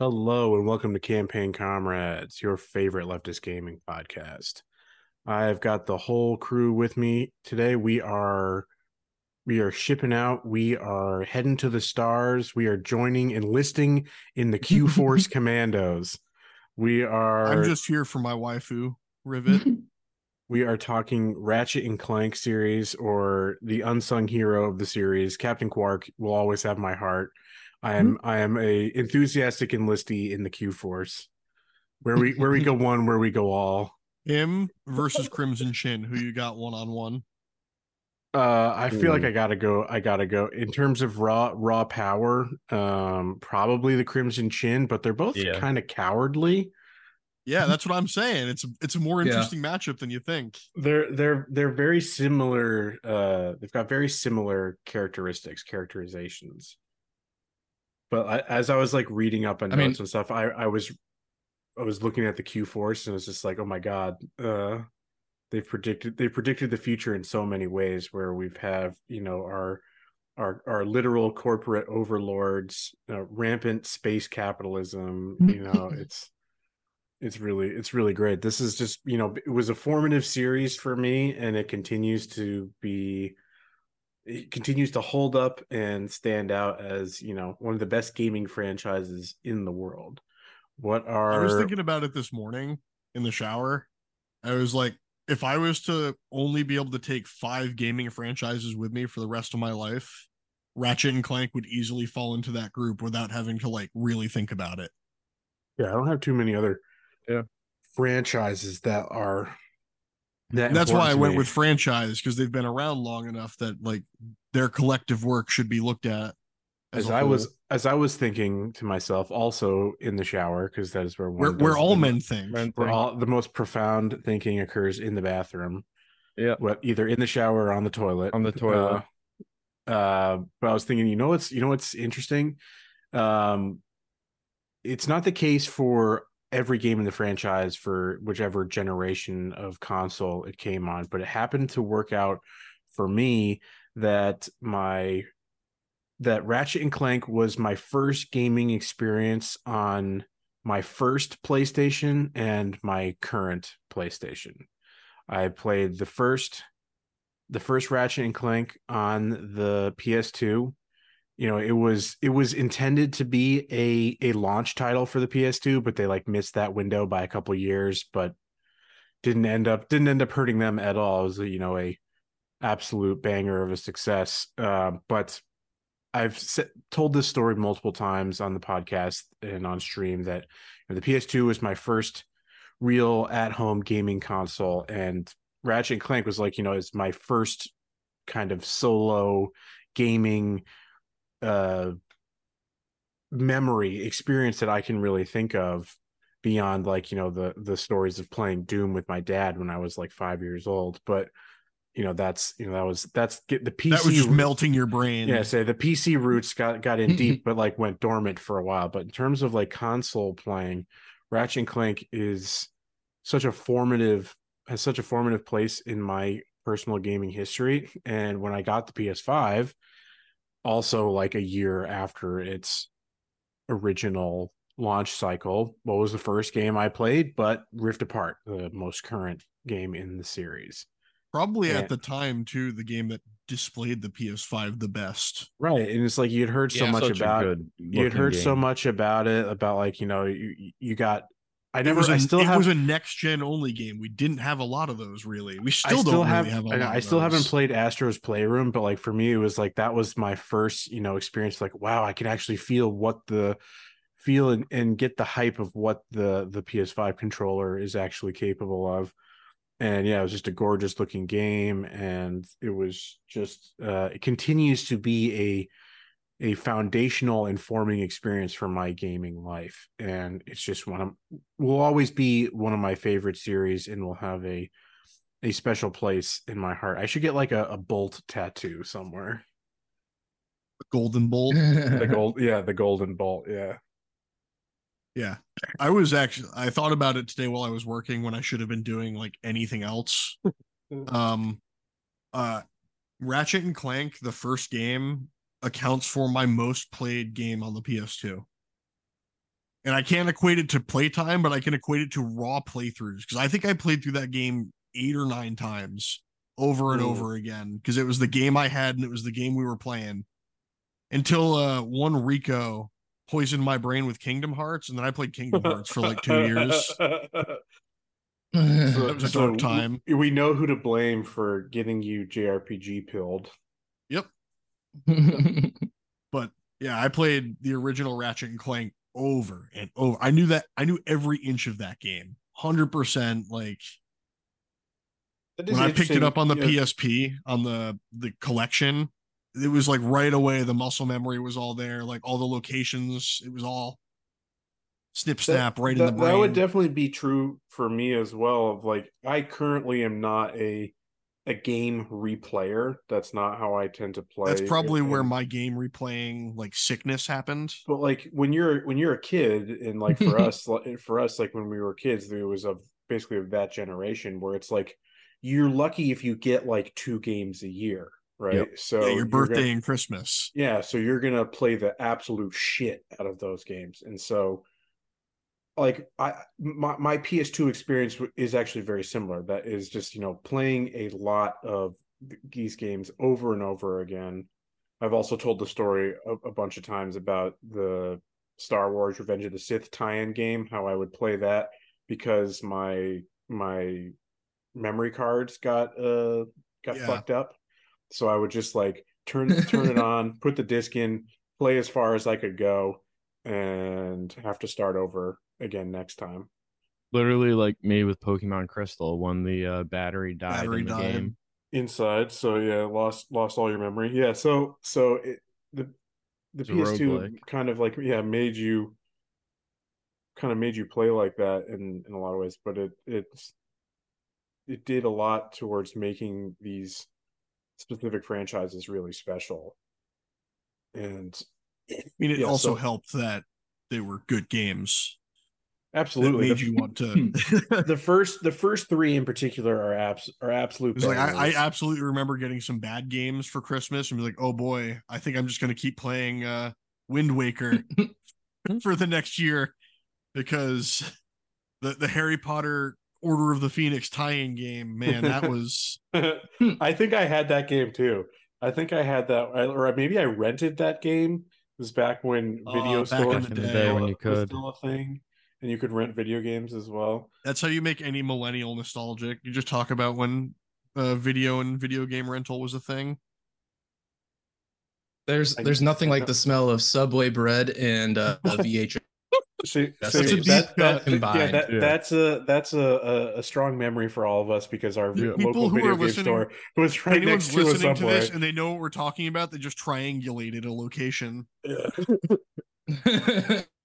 Hello and welcome to Campaign Comrades, your favorite leftist gaming podcast. I've got the whole crew with me today. We are we are shipping out. We are heading to the stars. We are joining enlisting in the Q Force Commandos. We are I'm just here for my waifu, Rivet. we are talking Ratchet and Clank series or the unsung hero of the series, Captain Qwark will always have my heart. I am I am a enthusiastic enlistee in the Q Force. Where we where we go one, where we go all. Him versus Crimson Chin, who you got one on one. Uh, I feel like I gotta go. I gotta go in terms of raw raw power. Um, probably the Crimson Chin, but they're both Yeah. kind of cowardly. Yeah, that's what I'm saying. It's it's a more Yeah. interesting matchup than you think. They're they're they're very similar. Uh, they've got very similar characteristics, characterizations. But I, as I was like reading up on I mean- notes and stuff, I I was I was looking at the Q Force and it was just like, oh my god, uh, they've predicted they predicted the future in so many ways. Where we've have you know our our our literal corporate overlords, uh, rampant space capitalism. You know, it's it's really it's really great. This is just you know it was a formative series for me, and it continues to be it continues to hold up and stand out as you know one of the best gaming franchises in the world. What are I was thinking about it this morning in the shower. I was like, if I was to only be able to take five gaming franchises with me for the rest of my life, Ratchet and Clank would easily fall into that group without having to like really think about it. yeah, I don't have too many other Yeah. franchises that are that. That's why I went me. with franchise because they've been around long enough that like their collective work should be looked at. as a I was whole. as I was thinking to myself, also in the shower because that is where one where, where all men think. Man where thing. all the most profound thinking occurs in the bathroom. Yeah. what either in the shower or on the toilet. On the toilet. Uh, uh, but I was thinking, you know what's you know what's interesting? Um, it's not the case for every game in the franchise for whichever generation of console it came on, but it happened to work out for me that my that Ratchet and Clank was my first gaming experience on my first PlayStation and my current PlayStation. I played the first the first Ratchet and Clank on the PS2. You know, it was it was intended to be a a launch title for the PS2, but they like missed that window by a couple years, but didn't end up didn't end up hurting them at all. It was you know a absolute banger of a success. Uh, but I've told this story multiple times on the podcast and on stream that you know, the PS2 was my first real at home gaming console, and Ratchet and Clank was like, you know, it's my first kind of solo gaming uh memory experience that I can really think of beyond like, you know, the the stories of playing Doom with my dad when I was like 5 years old, but you know, that's, you know, that was that's get the PC that was just melting your brain. yeah, say the PC roots got got in deep, but like went dormant for a while. But in terms of like console playing, Ratchet and Clank is such a formative has such a formative place in my personal gaming history. And when I got the PS5, also like a year after its original launch cycle, what was the first game I played? But Rift Apart, the most current game in the series. Probably Yeah. at the time too, the game that displayed the PS5 the best. Right. And it's like you'd heard so Yeah, much about good you'd looking heard so much about it about like you know you you got i It never was a, i still it have was a next gen only game. We didn't have a lot of those really. We still, still don't have, really have I. I still haven't played astro's playroom but like for me it was like that was my first you know experience like wow i can actually feel what the feel and, and get the hype of what the the ps5 controller is actually capable of and yeah it was just a gorgeous looking game and it was just uh it continues to be a a foundational informing experience for my gaming life and it's just one of will always be one of my favorite series and will have a a special place in my heart i should get like a, a bolt tattoo somewhere Golden Bolt. the gold yeah the golden bolt yeah Yeah. I was actually I thought about it today while I was working when I should have been doing like anything else. um uh Ratchet and Clank, the first game, accounts for my most played game on the PS2. and I can't equate it to playtime, but I can equate it to raw playthroughs because I think I played through that game eight or nine times over and Mm. over again because it was the game I had and it was the game we were playing until uh one Rico poisoned my brain with Kingdom Hearts and then I played Kingdom Hearts for like two years. So- was a so dark time. We, we know who to blame for getting you JRPG pilled. Yep. But yeah, I played the original Ratchet and Clank over and over. I knew that I knew every inch of that game. 100% like when I picked it up on the PSP on the the collection, it was like right away the muscle memory was all there, like all the locations, it was all snip snap right in the brain. That would definitely be true for me as well. Of like, I currently am not a a game replayer. That's not how I tend to play. That's probably where my game replaying like sickness happened. But like when you're when you're a kid, and like for us, for us, like when we were kids, there was a basically of that generation where it's like you're lucky if you get like two games a year, right? Yep. So yeah, your birthday gonna- and Christmas. yeah, so you're gonna play the absolute shit out of those games, and so like I my my PS2 experience is actually very similar. That is just you know playing a lot of these games over and over again. I've also told the story a, a bunch of times about the Star Wars Revenge of the Sith tie-in game, how I would play that because my my memory cards got uh got Yeah. fucked up. So I would just like turn turn it on, put the disc in, play as far as I could go, and have to start over again next time. Literally, like me with Pokemon Crystal, when the uh, battery died Battery in the died. game. Inside, so yeah, lost lost all your memory. Yeah, so so it, the the It's PS2 kind of like yeah made you kind of made you play like that in in a lot of ways, but it it's it did a lot towards making these specific franchises really special. And I mean, it Yeah, also so- helped that they were good games that absolutely made the- you want to. the first the first three in particular are abs are absolute like I, I absolutely remember getting some bad games for Christmas and be like, oh boy, I think I'm just gonna keep playing uh Wind Waker for the next year because the the Harry Potter Order of the Phoenix tie-in game, man, that was I think I had that game too. I think I had that, or maybe I rented that game. It was back when Oh, video back in stores the In the day. day when you was could. still a thing, and you could rent video games as well. that's how you make any millennial nostalgic. You just talk about when uh, video and video game rental was a thing. There's I- there's nothing I like know- the smell of Subway bread and uh, a VHS. See, That's see, a that, that, yeah, that, Yeah. that's a that's a, a, a strong memory for all of us because our Yeah. local People who video are game store was right Anyone's next to a listening to this and they know what we're talking about, they just triangulated a location. Yeah.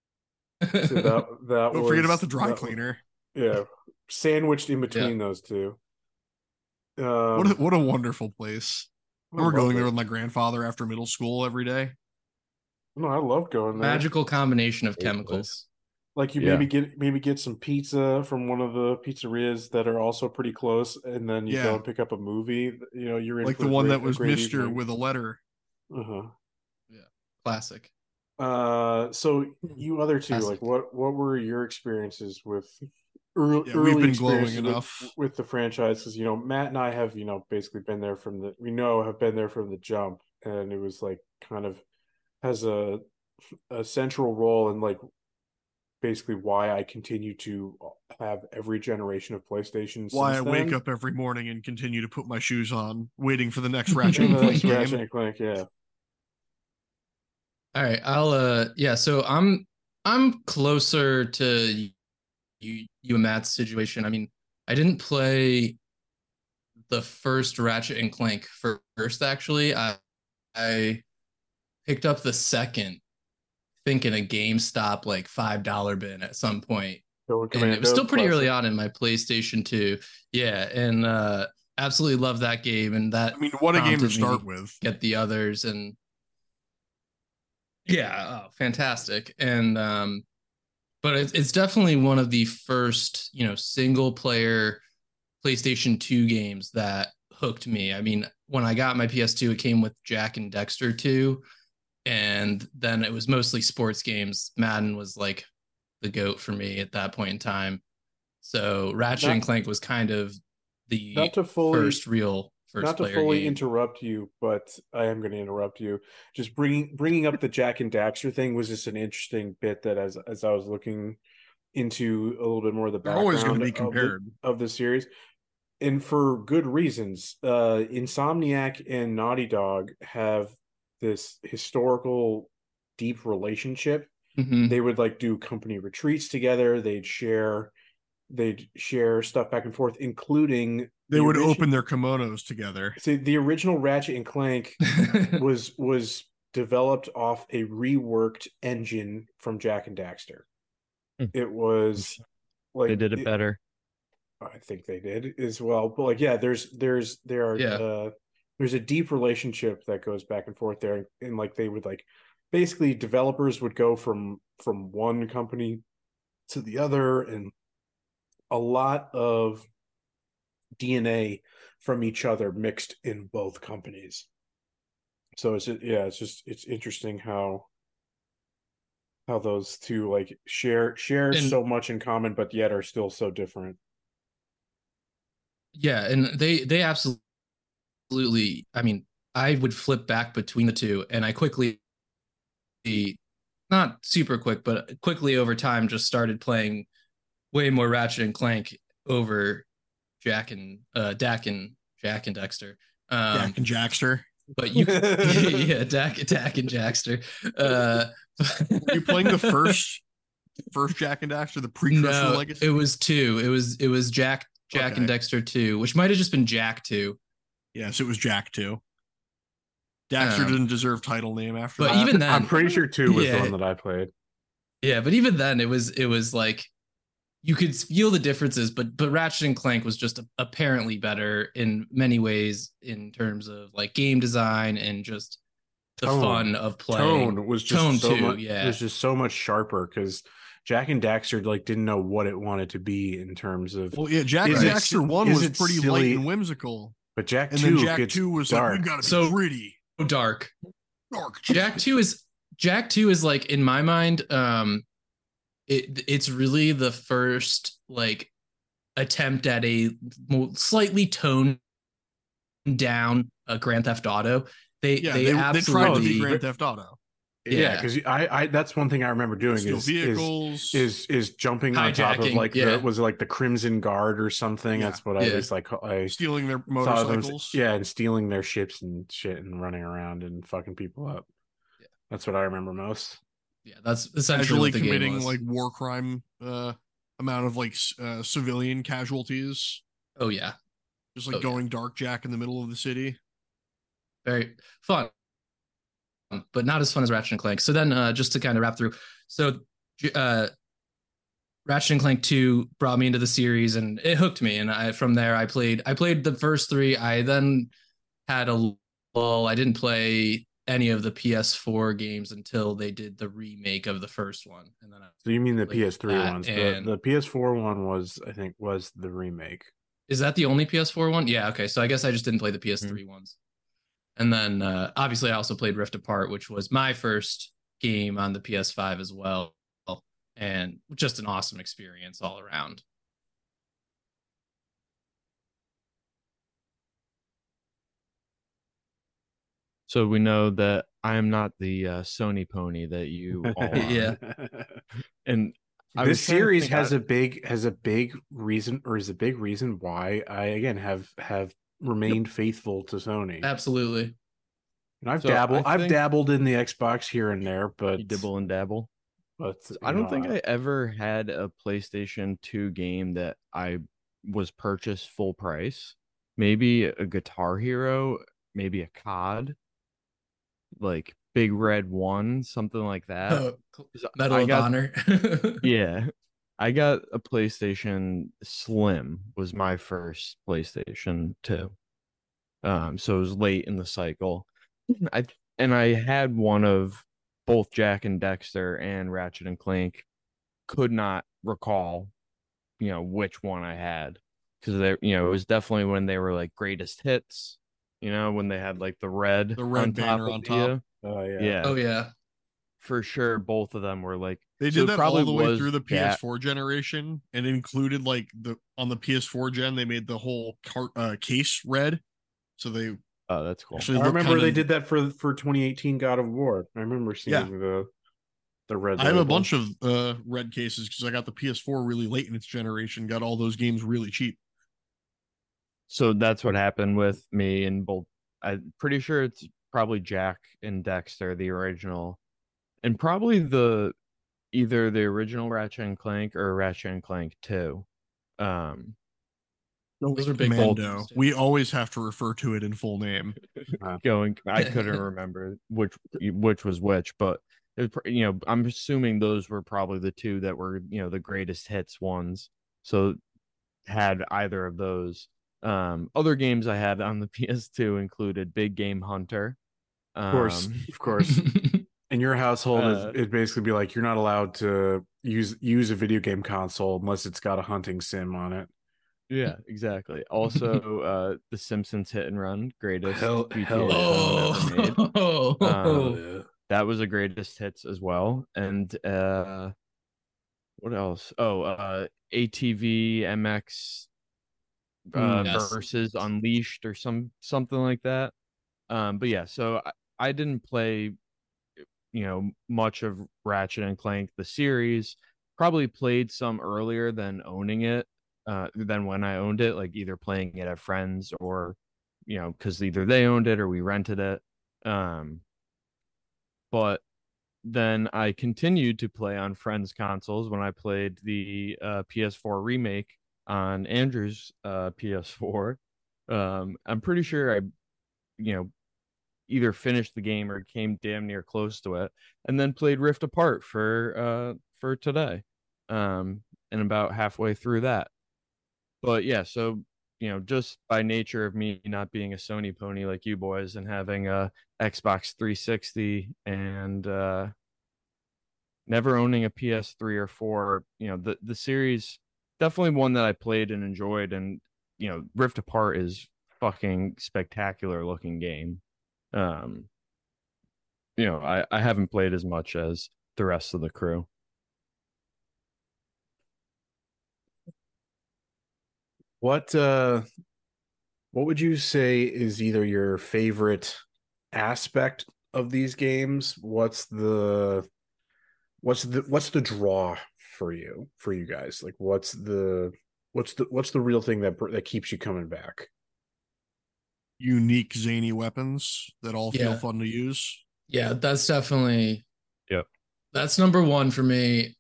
Don't So that that Don't forget about the dry that- cleaner. Yeah, sandwiched in between those two. Um, What a, what a wonderful place. I I remember love going there with my grandfather after middle school every day. No, I love going there. Magical combination of chemicals. Like you Yeah. maybe get maybe get some pizza from one of the pizzerias that are also pretty close, and then you Yeah. go and pick up a movie. You know, you're in Like the one great- that was Mister with a letter. Uh-huh. Classic. Uh, so you other two, like what what were your experiences with early, Yeah, we've early been glowing experiences with- enough. with the franchise? Because you know Matt and I have you know basically been there from the we know have been there from the jump, and it was like kind of has a a central role in like basically why I continue to have every generation of PlayStation. Why I since wake up every morning and continue to put my shoes on, waiting for the next Ratchet And and then Clank Ratchet game. and Clank, yeah. All right, I'll uh yeah, so I'm I'm closer to you you and Matt's situation. I mean, I didn't play the first Ratchet and Clank first actually. I I picked up the second I think in a GameStop like $5 bin at some point. Going And it was still pretty early on in my PlayStation 2. Yeah, and uh absolutely love that game and that I mean, what a game to start with. get the others and yeah oh, fantastic. And um but it's, it's definitely one of the first you know single player playstation 2 games that hooked me. I mean when i got my ps2 it came with jack and dexter 2 and then it was mostly sports games. Madden was like the goat for me at that point in time. So Ratchet Not- and Clank was kind of the fully first real first not to fully game. interrupt you, but I am going to interrupt you. Just bringing bringing up the Jak and Daxter thing was just an interesting bit that as as I was looking into a little bit more of the They're background always going to be of the- of the series, and for good reasons. Uh, Insomniac and Naughty Dog have this historical, deep relationship. Mhm. They would like do company retreats together. They'd share, they'd share stuff back and forth, including They the would origi- open their kimonos together. See, the original Ratchet and Clank was was developed off a reworked engine from Jak and Daxter. Hmm. It was like they did it better. I think they did as well. But like, yeah, there's there's there are Yeah. uh, there's a deep relationship that goes back and forth there, and like they would like basically developers would go from from one company to the other, and a lot of DNA from each other mixed in both companies. So it's yeah, it's just it's interesting how how those two like share share And- so much in common, but yet are still so different. Yeah, and they they absolutely I mean, I would flip back between the two and I quickly the not super quick, but quickly over time just started playing way more Ratchet and Clank over Jack and uh Dak and Jack and Dexter. Um Jack and Jackster. but you yeah, Dak Dak and Jackster. Uh Were you playing the first first Jak and Daxter, the pre-Christmas no, legacy? it was two. It was it was Jack Jack and Dexter two, which might have just been Jack two. yes, it was Jack two. Daxter Um, didn't deserve title name after but that. even then- I'm pretty sure two was Yeah. the one that I played. Yeah, but even then, it was it was like you could feel the differences. But but Ratchet and Clank was just apparently better in many ways in terms of like game design and just the Tone. fun of playing. Tone was just Tone so too, much. yeah. it was just so much sharper because Jak and Daxter like didn't know what it wanted to be in terms of. well, yeah, Jack Is and it- Daxter one was pretty silly- light and whimsical, But Jack and two then Jack gets two was dark. like, we gotta be So- gritty, dark. dark. Jack two is Jack two is like in my mind, um, it it's really the first like attempt at a slightly toned down uh, Grand Theft Auto. They Yeah, they, they, they, tried to absolutely be Grand Theft Auto. yeah, yeah. because I, I that's one thing I remember doing Steal is, is vehicles. is is jumping on top of like yeah. the was it like the Crimson Guard or something. Yeah. That's what I was like. I stealing their saw them- motorcycles. yeah, and stealing their ships and shit and running around and fucking people up. Yeah. That's what I remember most. Yeah, that's essentially what the game committing like war crime uh amount of like uh, civilian casualties oh yeah, just like Oh, yeah. going dark jack in the middle of the city very fun, but not as fun as Ratchet and Clank. So then, uh, just to kind of wrap through, so uh, Ratchet and Clank Two brought me into the series, and it hooked me. And I from there, I played I played the first three. I then had a lull. I didn't play any of the PS4 games until they did the remake of the first one, and then I, So you mean the PS3 ones? and- The, the PS4 one was, I think, was the remake. Is that the only PS4 one? Yeah, okay. So I guess I just didn't play the PS3 ones. And then uh obviously I also played Rift Apart, which was my first game on the PS5 as well. And just an awesome experience all around. So we know that I am not the uh, Sony pony that you all are. Yeah. And I this was trying to series has out- a big has a big reason or is a big reason why I again have have remained faithful to Sony. Absolutely. And I've So dabbled I I've dabbled in the Xbox here and there, but you dibble and dabble. but I don't know, think I ever had a PlayStation 2 game that I was purchased full price. Maybe a Guitar Hero, maybe a COD, like Big Red 1, something like that. Oh, Medal I of got- Honor. Yeah. I got a PlayStation Slim was my first PlayStation 2. Um so it was late in the cycle. I and I had one of both Jack and Dexter and Ratchet and Clank. Could not recall, you know, which one I had because they, you know, it was definitely when they were like greatest hits. You know, when they had like the red, The red banner of on top. uh, Oh yeah. yeah, oh yeah. for sure. Both of them were like They did it that probably all the way was through the PS4 generation, and included like the on the PS4 gen, they made the whole cart uh, case red, so they Oh, that's cool. actually. I remember they kinda- did that for for 2018 God of War. I remember seeing Yeah. the the red. I have a bunch of uh red cases because I got the PS4 really late in its generation, got all those games really cheap. So that's what happened with me and both. I'm pretty sure it's probably Jack and Dexter, the original, and probably the either the original Ratchet and Clank or Ratchet and Clank Two. Um, Those are big Commando. bold- We always have to refer to it in full name. going, I couldn't remember which which was which, but it you know, I'm assuming those were probably the two that were you know the greatest hits ones. So had either of those. Um, other games I had on the PS2 included Big Game Hunter. Of course, Um, of course. In your household, Uh, it it'd basically be like you're not allowed to use use a video game console unless it's got a hunting sim on it. Yeah, exactly. Also, uh, The Simpsons Hit and Run, greatest Hell- GTA hell film ever made. Oh, Um, That was a greatest hits as well. And uh, what else? Oh, uh, ATV MX uh, Mm. Yes. versus Unleashed or some something like that. Um, but yeah, so I, I didn't play, you know, much of Ratchet and Clank the series. Probably played some earlier than owning it, uh, than when I owned it, like either playing it at friends or, you know, because either they owned it or we rented it. Um, but then I continued to play on friends' consoles when I played the uh, PS4 remake on Andrew's uh, PS4. Um, I'm pretty sure I, you know, either finished the game or came damn near close to it, and then played Rift Apart for uh for today, um, and about halfway through that. But yeah, so you know, just by nature of me not being a Sony pony like you boys and having a Xbox 360 and uh never owning a PS3 or 4, you know, the the series definitely one that I played and enjoyed and you know, Rift Apart is fucking spectacular looking game. Um you know, I I haven't played as much as the rest of the crew. What uh what would you say is either your favorite aspect of these games? What's the what's the what's the draw for you for you guys? Like what's the what's the what's the real thing that that keeps you coming back? Unique zany weapons that all feel fun to use. yeah, that's definitely. Yep. That's number one for me.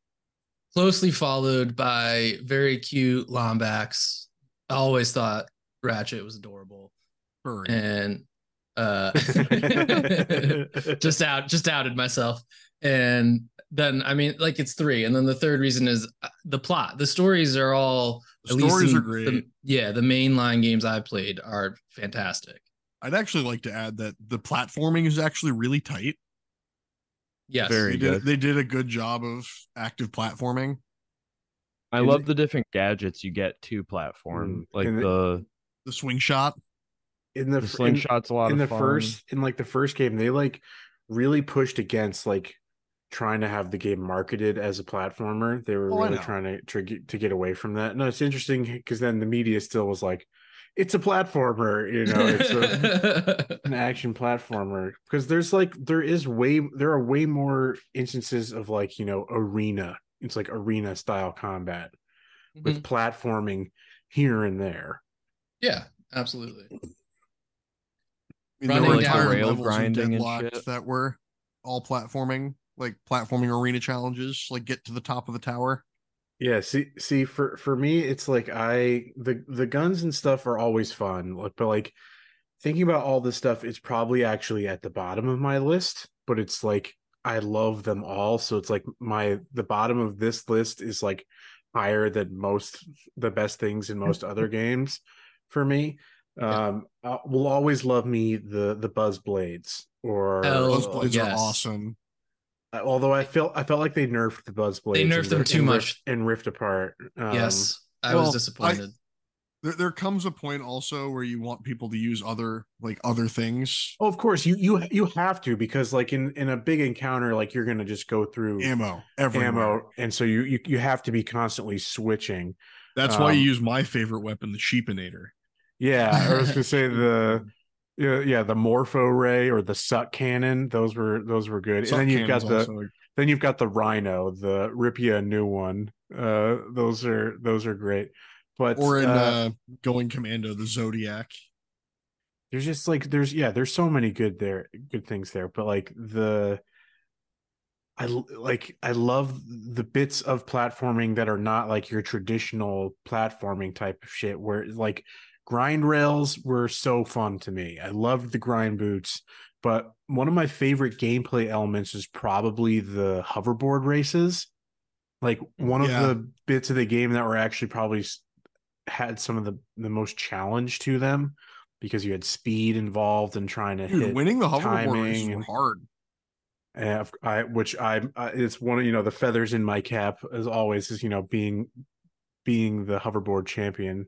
Closely followed by very cute Lombax. I always thought Ratchet was adorable, Furry. and uh, just out, just outed myself. And then, I mean, like it's three, and then the third reason is uh, the plot. The stories are all The at least stories in are great. the- yeah, the mainline games I've played are fantastic. I'd actually like to add that the platforming is actually really tight. Yes, Very they did, good. they did a good job of active platforming. I And- love the different gadgets you get to platform, Mm, like the- the The swing shot. In the, the fir- in- a lot in of the fun. first in like the first game they like really pushed against like trying to have the game marketed as a platformer they were Oh, really trying to to get, to get away from that no it's interesting because then the media still was like it's a platformer you know it's a, an action platformer because there's like there is way there are way more instances of like you know arena it's like arena style combat with Mhm. platforming here and there yeah, absolutely. I mean, Running there were down- entire rail levels in grinding and shit. that were all platforming, like platforming arena challenges, like get to the top of the tower. Yeah, see see for for me it's like I the the guns and stuff are always fun. Like but like thinking about all this stuff it's probably actually at the bottom of my list, but it's like I love them all, so it's like my the bottom of this list is like higher than most the best things in most other games for me. Yeah. Um uh, will always love me the the buzz blades or Hell, Those Oh, blades yes. are awesome. Although I felt I felt like they nerfed the buzz blades. nerfed them too and much. Rift- and Rift apart. Um, yes, I well, was I- disappointed. there, there comes a point also where you want people to use other like other things Oh, of course you you you have to because like in in a big encounter, like you're gonna just go through ammo everywhere. ammo, and so you you you have to be constantly switching. That's why you Um, use my favorite weapon, the sheepinator. Yeah, I was gonna say the yeah yeah the Morpho Ray or the Suck Cannon. Those were those were good. Suck and then you've got the also then you've got the Rhino, the Ripia new one. Uh, those are those are great. But or in uh, uh, Going Commando, the Zodiac. there's just like there's yeah there's so many good there good things there but like the I like i love the bits of platforming that are not like your traditional platforming type of shit where like grind rails were so fun to me i loved the grind boots but one of my favorite gameplay elements is probably the hoverboard races like one Yeah. of the bits of the game that were actually probably had some of the the most challenge to them because you had speed involved and trying to Dude, hit winning the hoverboard timing races and- hard. and I, which I, I, it's one of you know the feathers in my cap as always is you know being being the hoverboard champion,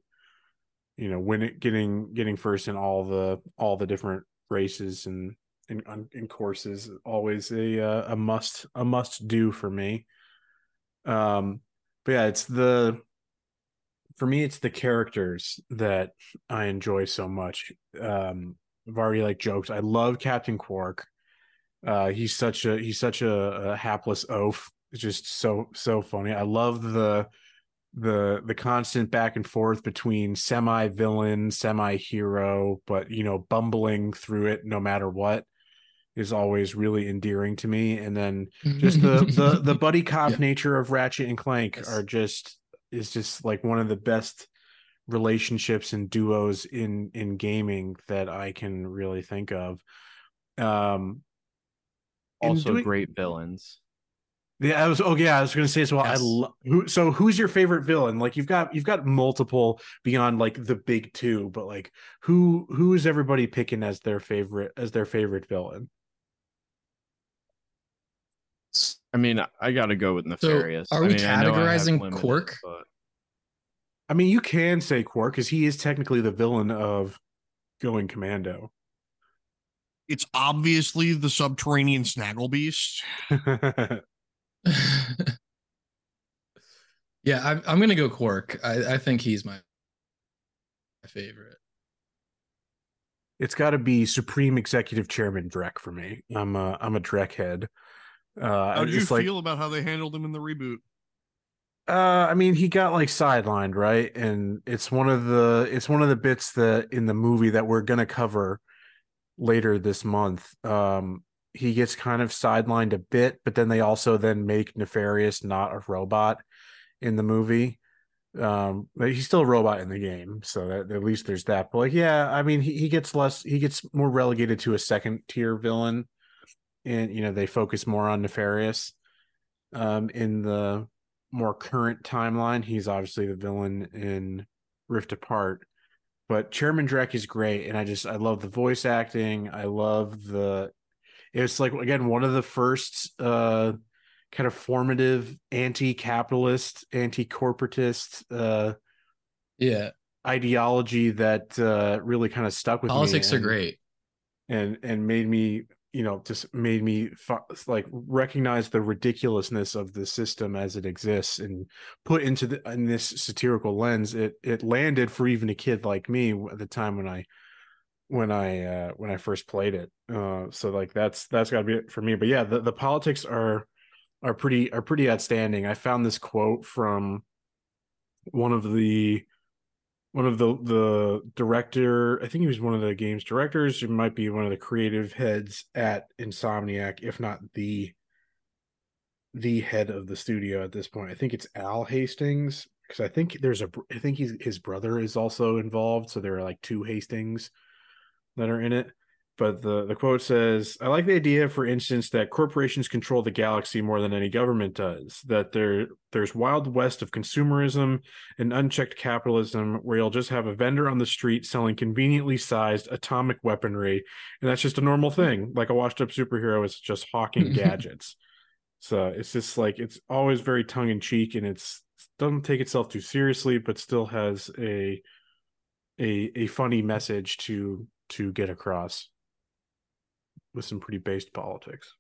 you know winning getting getting first in all the all the different races and and, in courses always a uh, a must a must do for me. Um, but yeah, it's the for me it's the characters that I enjoy so much. Um, I've already like joked. I love Captain Qwark. Uh, he's such a he's such a, a hapless oaf. It's just so so funny. I love the the the constant back and forth between semi villain, semi hero, but you know, bumbling through it no matter what is always really endearing to me. And then just the the the buddy cop Yeah. nature of Ratchet and Clank Yes. are just is just like one of the best relationships and duos in in gaming that I can really think of. Um Also, doing- great villains. Yeah, I was. Oh, yeah, I was going to say as well. I lo- who. So, who's your favorite villain? Like, you've got you've got multiple beyond like the big two, but like, who who is everybody picking as their favorite as their favorite villain? I mean, I got to go with Nefarious. are I we mean, I I have categorizing limited, Qwark? but I mean, you can say Qwark because he is technically the villain of Going Commando. It's obviously the subterranean snaggle beast. yeah, I'm, I'm gonna go Qwark. I, I think he's my, my favorite. it's got to be Supreme Executive Chairman Drek for me. I'm a I'm a Drek head. Uh, How do you like feel about how they handled him in the reboot? Uh, I mean, he got like sidelined, right? And it's one of the it's one of the bits that in the movie that we're gonna cover later this month. Um, he gets kind of sidelined a bit, but then they also then make Nefarious not a robot in the movie. Um, but he's still a robot in the game, so that at least there's that. But like, yeah, I mean, he, he gets less, he gets more relegated to a second tier villain, and you know they focus more on Nefarious. Um, in the more current timeline, he's obviously the villain in Rift Apart. But Chairman Drek is great, and I just I love the voice acting. I love the. It's like again one of the first uh, kind of formative anti-capitalist, anti-corporatist uh, Yeah, ideology that uh, really kind of stuck with me. politics are and- great. and and made me you know just made me like recognize the ridiculousness of the system as it exists and put into the in this satirical lens it it landed for even a kid like me at the time when i when i uh when i first played it uh so like that's that's got to be it for me but yeah the, the politics are are pretty are pretty outstanding. I found this quote from one of the one of the the director i think he was one of the game's directors he might be one of the creative heads at insomniac if not the the head of the studio at this point. I think it's al hastings because i think there's a I think he's his brother is also involved so there are like two hastings that are in it but the the quote says i like the idea for instance that corporations control the galaxy more than any government does that there there's wild west of consumerism and unchecked capitalism where you'll just have a vendor on the street selling conveniently sized atomic weaponry and that's just a normal hmm. thing like a washed up superhero is just hawking gadgets. So it's just like it's always very tongue in cheek and it's doesn't take itself too seriously but still has a a a funny message to to get across with some pretty based politics.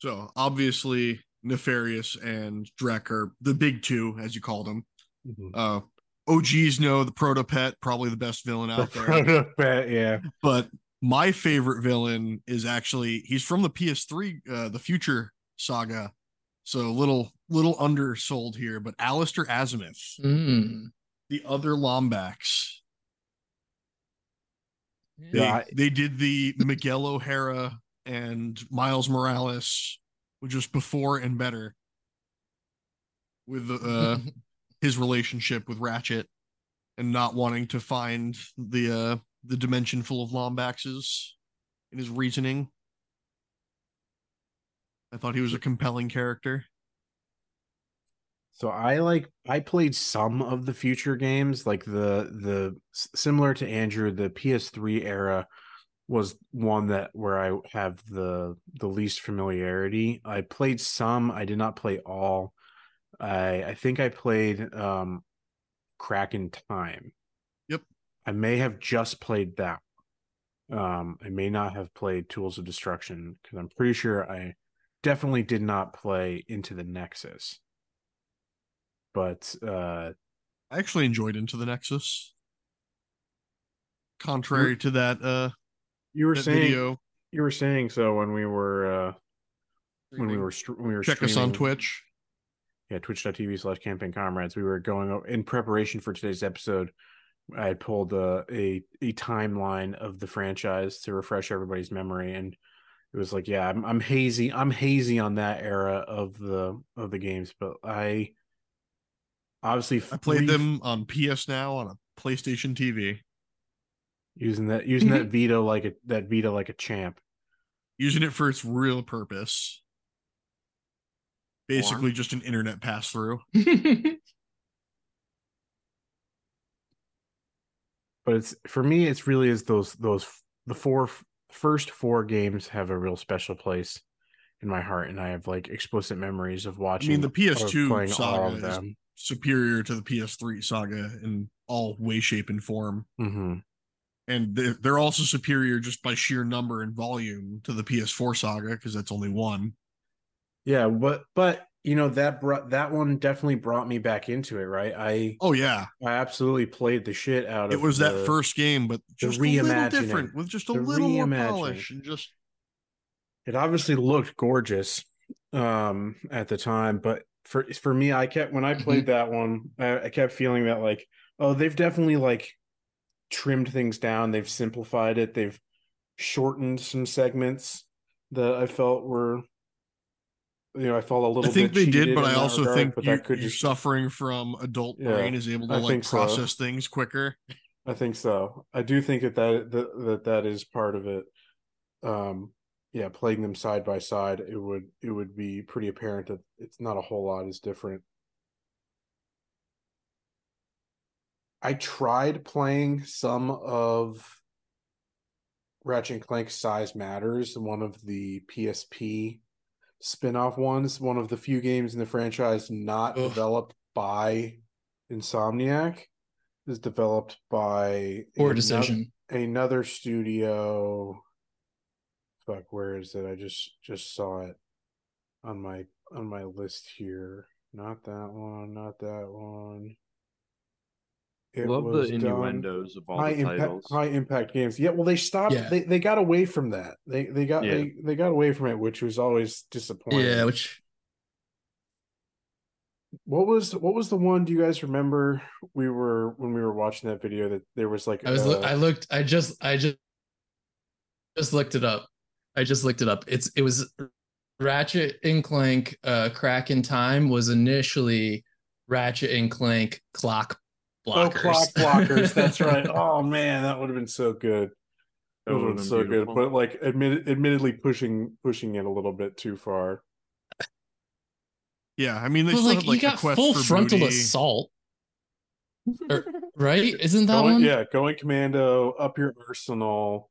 So obviously, Nefarious and Drek are the big two, as you called them. Mhm. Uh, OGs know the Protopet, probably the best villain out The there. Protopet, yeah. but my favorite villain is actually he's from the PS3, uh, the Future Saga. So a little little undersold here, but Alistair Azimuth, Mm. the other Lombax. They, Yeah, they did the Miguel O'Hara and Miles Morales, which was before and better with uh, his relationship with Ratchet and not wanting to find the uh, the dimension full of Lombaxes in his reasoning. I thought he was a compelling character. So I like I played some of the future games, like the the similar to Andrew, the PS3 era was one that where I have the the least familiarity. I played some, I did not play all. I I think I played um Crack in Time. Yep. I may have just played that. Um I may not have played Tools of Destruction because I'm pretty sure I definitely did not play Into the Nexus but uh I actually enjoyed Into the Nexus. Contrary to that uh you were that saying video, you were saying so when we were uh when we were when we were check us on Twitch. yeah twitch.tv slash campaign comrades we were going in preparation for today's episode i had pulled a, a a timeline of the franchise to refresh everybody's memory and it was like yeah I'm, I'm hazy i'm hazy on that era of the of the games but i obviously I played re- them on PS Now on a PlayStation TV, using that using that vita like a that vita like a champ using it for its real purpose. Basically, just an internet pass through. but it's for me it's really is those those the four first four games have a real special place in my heart and i have like explicit memories of watching I mean, the PS2 playing all saga of is them superior to the PS3 saga in all way, shape, and form. hmm And they're, they're also superior just by sheer number and volume to the PS4 saga because that's only one. yeah but but you know that brought that one definitely brought me back into it right i Oh, yeah. i absolutely played the shit out of It was that first game, but the just a little reimagining. different with just a The little more polish and just it obviously looked gorgeous um at the time but for for me i kept when i played that one I, I kept feeling that like oh they've definitely like trimmed things down they've simplified it they've shortened some segments that i felt were you know i felt a little I think bit they did, but I also regard, think but you, that could you just suffering from adult Yeah, brain is able to I like think so. process things quicker. I think so. I do think that that that, that is part of it. Um, yeah, playing them side by side, it would it would be pretty apparent that it's not a whole lot is different. I tried playing some of Ratchet and Clank Size Matters, one of the PSP spin-off ones, one of the few games in the franchise not Ugh. developed by Insomniac is developed by Poor ano- decision. another studio fuck where is it i just just saw it on my on my list here not that one not that one It Love was the done- innuendos of all high the impact titles. high impact games yeah well they stopped Yeah. they, they got away from that they they got Yeah. they, they got away from it which was always disappointing Yeah, which what was what was the one do you guys remember we were when we were watching that video that there was like I was uh, I looked I just I just just looked it up. I just looked it up. It's it was Ratchet and Clank uh Crack in Time was initially Ratchet and Clank clock blockers. Oh, clock blockers. That's right. Oh man, that would have been so good. That That would have been been so beautiful. good. But like, admit, admittedly, pushing pushing it a little bit too far. Yeah, I mean they But still like, have like you a got quest full for frontal booty. assault. Or- right? Isn't that Going, one? yeah, going commando, up your arsenal.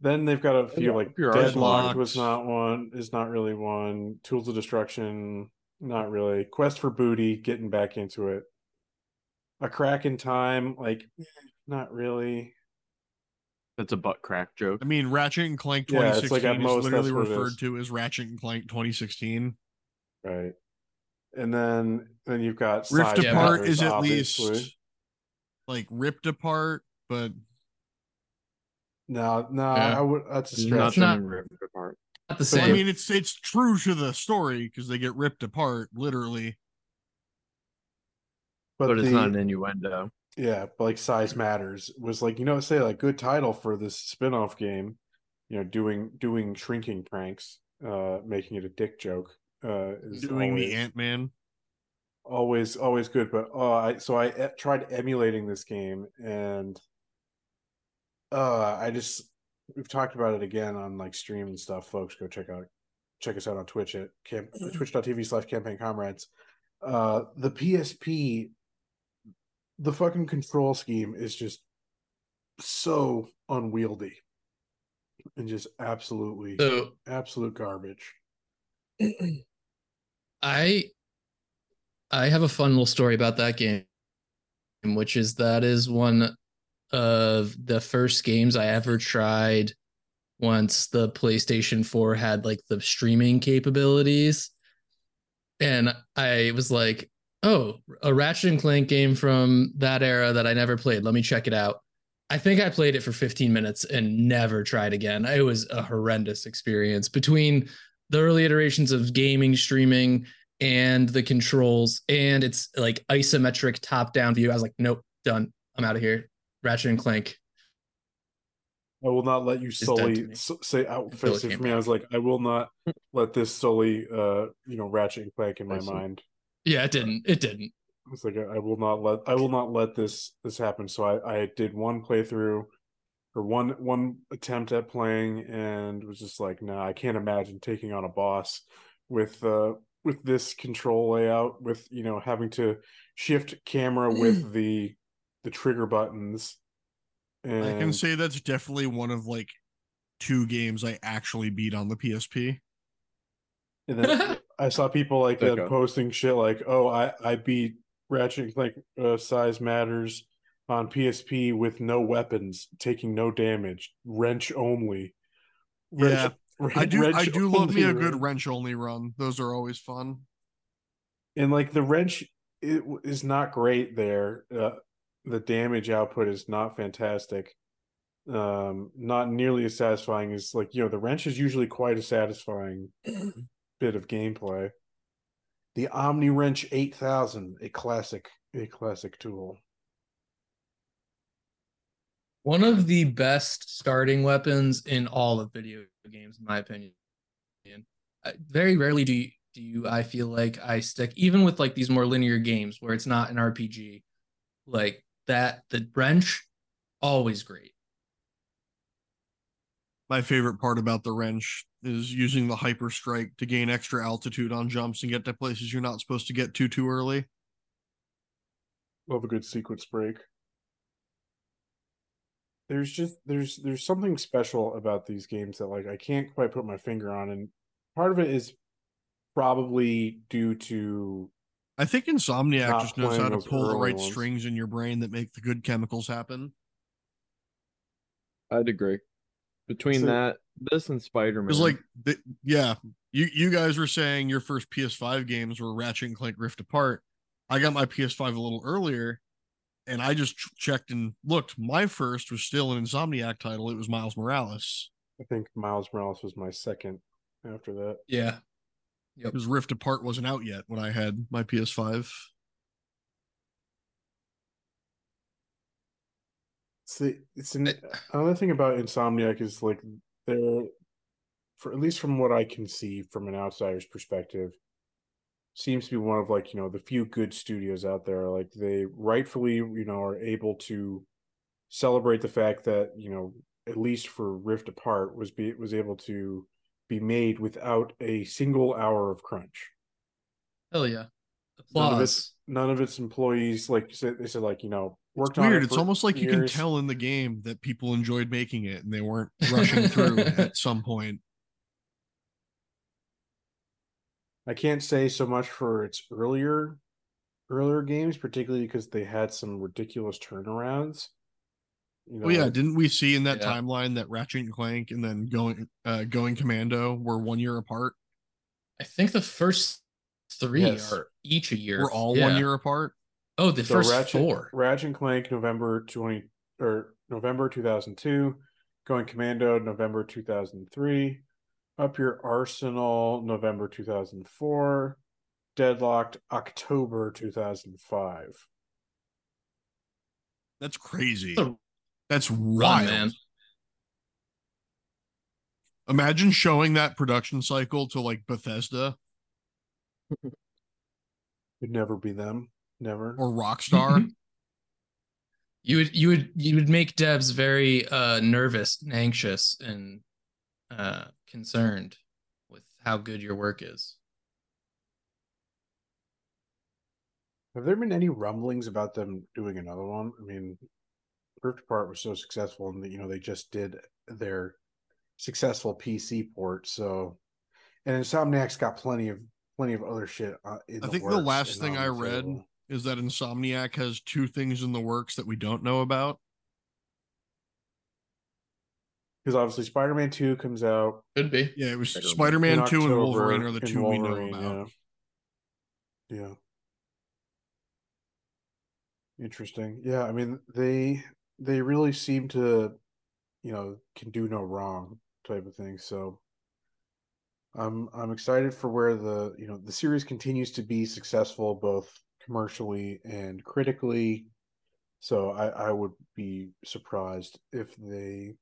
Then they've got a few like up your deadlocked was not one. Is not really one. Tools of destruction, not really. Quest for booty, getting back into it. a crack in time, like eh, not really. That's a butt crack joke. I mean, Ratchet and Clank Yeah, it's 2016 like at most is literally that's what it referred is. to as Ratchet and Clank 2016. Right. And then then you've got Rift Size Apart Matters, is at obviously. least like ripped apart, but no, no, Yeah. I would that's a stretch. nothing not- ripped apart. Not the So, same. I mean, it's it's true to the story because they get ripped apart literally. But, it's the- not an innuendo. Yeah, but like size matters was like you know say like good title for this spin-off game, you know, doing doing shrinking pranks, uh making it a dick joke. Uh is Doing always, the Ant Man. always always good, but oh I so I e- tried emulating this game and uh I just we've talked about it again on like stream and stuff, folks. Go check out check us out on Twitch at camp twitch.tv slash campaign comrades. Uh the PSP the fucking control scheme is just so unwieldy and just absolutely so absolute garbage. I I have a fun little story about that game, which is that is one of the first games I ever tried once the PlayStation 4 had like the streaming capabilities. And I was like, oh, a Ratchet and Clank game from that era that I never played. Let me check it out. I think I played it for 15 minutes and never tried again. It was a horrendous experience between the early iterations of gaming streaming and the controls and it's like isometric top down view. I was like, nope, done. I'm out of here. Ratchet and Clank. I will not let you dead to solely say Until outface it it for me. I was like, I will not let this solely, uh, you know, Ratchet and Clank in my I mind. Yeah, it didn't. It didn't. It's like I, I will not let I will not let this this happen. So I I did one playthrough or one one attempt at playing and was just like, no, I can't imagine taking on a boss with uh with this control layout with you know having to shift camera with the the trigger buttons. And I can say that's definitely one of like two games I actually beat on the PSP. And then I saw people like that posting shit like, "Oh, I I beat Ratchet and Clank uh, Size Matters on PSP with no weapons, taking no damage, wrench only." Yeah, I do. I do love me a good run. wrench only run. Those are always fun. and like the wrench it is not great there. Uh, the damage output is not fantastic. Um, not nearly as satisfying as like you know the wrench is usually quite a satisfying bit of gameplay. The Omni Wrench 8000, a classic, a classic tool. One of the best starting weapons in all of video games, in my opinion. Very rarely do you, do you I feel like I stick even with like these more linear games where it's not an RPG, like that the wrench, always great. My favorite part about the wrench is using the hyper strike to gain extra altitude on jumps and get to places you're not supposed to get to too early. Love a good sequence break. There's just there's there's something special about these games that like I can't quite put my finger on, and part of it is probably due to I think Insomniac Not just knows how to pull the right ones. strings in your brain that make the good chemicals happen. I'd agree. Between So- that, this and Spider Man. Because like, the, yeah, you you guys were saying your first PS5 games were Ratchet and Clank Rift Apart. I got my PS5 a little earlier, and I just ch- checked and looked. My first was still an Insomniac title. It was Miles Morales. I think Miles Morales was my second after that. Yeah. Because Rift Apart wasn't out yet when I had my PS5. See, it's an, another thing about Insomniac is like they're, for at least from what I can see from an outsider's perspective, seems to be one of like you know the few good studios out there. Like they rightfully you know are able to celebrate the fact that you know at least for Rift Apart was be was able to be made without a single hour of crunch. Hell yeah. None of Applause. its none of its employees like said they said like you know worked It's on weird. it It's almost like you can tell in the game that people enjoyed making it and they weren't rushing through at some point. I can't say so much for its earlier earlier games, particularly because they had some ridiculous turnarounds. You Oh yeah, didn't we see in that Yeah. timeline that Ratchet and Clank and then going uh going Commando were one year apart? I think the first three Yes. are each a year. We're all Yeah. one year apart. Oh, the So first Ratchet, four. Ratchet and Clank, November twenty or November two thousand two, Going Commando, November two thousand three, Up Your Arsenal, November two thousand four, Deadlocked, October two thousand five. That's crazy. It's a That's Run, wild. man. Imagine showing that production cycle to like Bethesda It Would never be them. Never. or Rockstar. You would you would you would make devs very uh nervous and anxious and uh concerned with how good your work is. Have there been any rumblings about them doing another one? I mean, Rift Apart was so successful, and you know they just did their successful PC port. So, and Insomniac's got plenty of plenty of other shit. Uh, in I think the works last thing on I the read table. is that Insomniac has two things in the works that we don't know about. because obviously Spider-Man Two comes out Could be. Yeah, it was Spider-Man. Spider-Man in 2 and Wolverine are the two we know about. Yeah. yeah. Interesting. Yeah, I mean they they really seem to, you know, can do no wrong type of thing. So I'm I'm excited for where the you know the series continues to be successful both commercially and critically. So I I would be surprised if they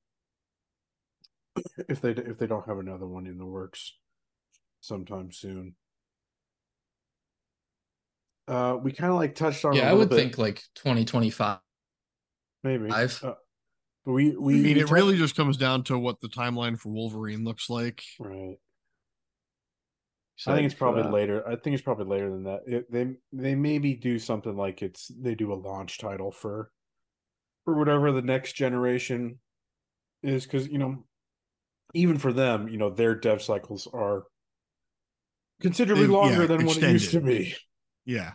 if they if they don't have another one in the works sometime soon. Uh, we kind of like touched on. Yeah, I would bit, think like 2025. Maybe. I've- Uh, but we we I mean, we it tou- really just comes down to what the timeline for Wolverine looks like. right. So I think it's probably that. later. I think it's probably later than that. It, they they maybe do something like it's they do a launch title for for whatever the next generation is because you know even for them you know their dev cycles are considerably They've- longer yeah, than what it used to be. Yeah,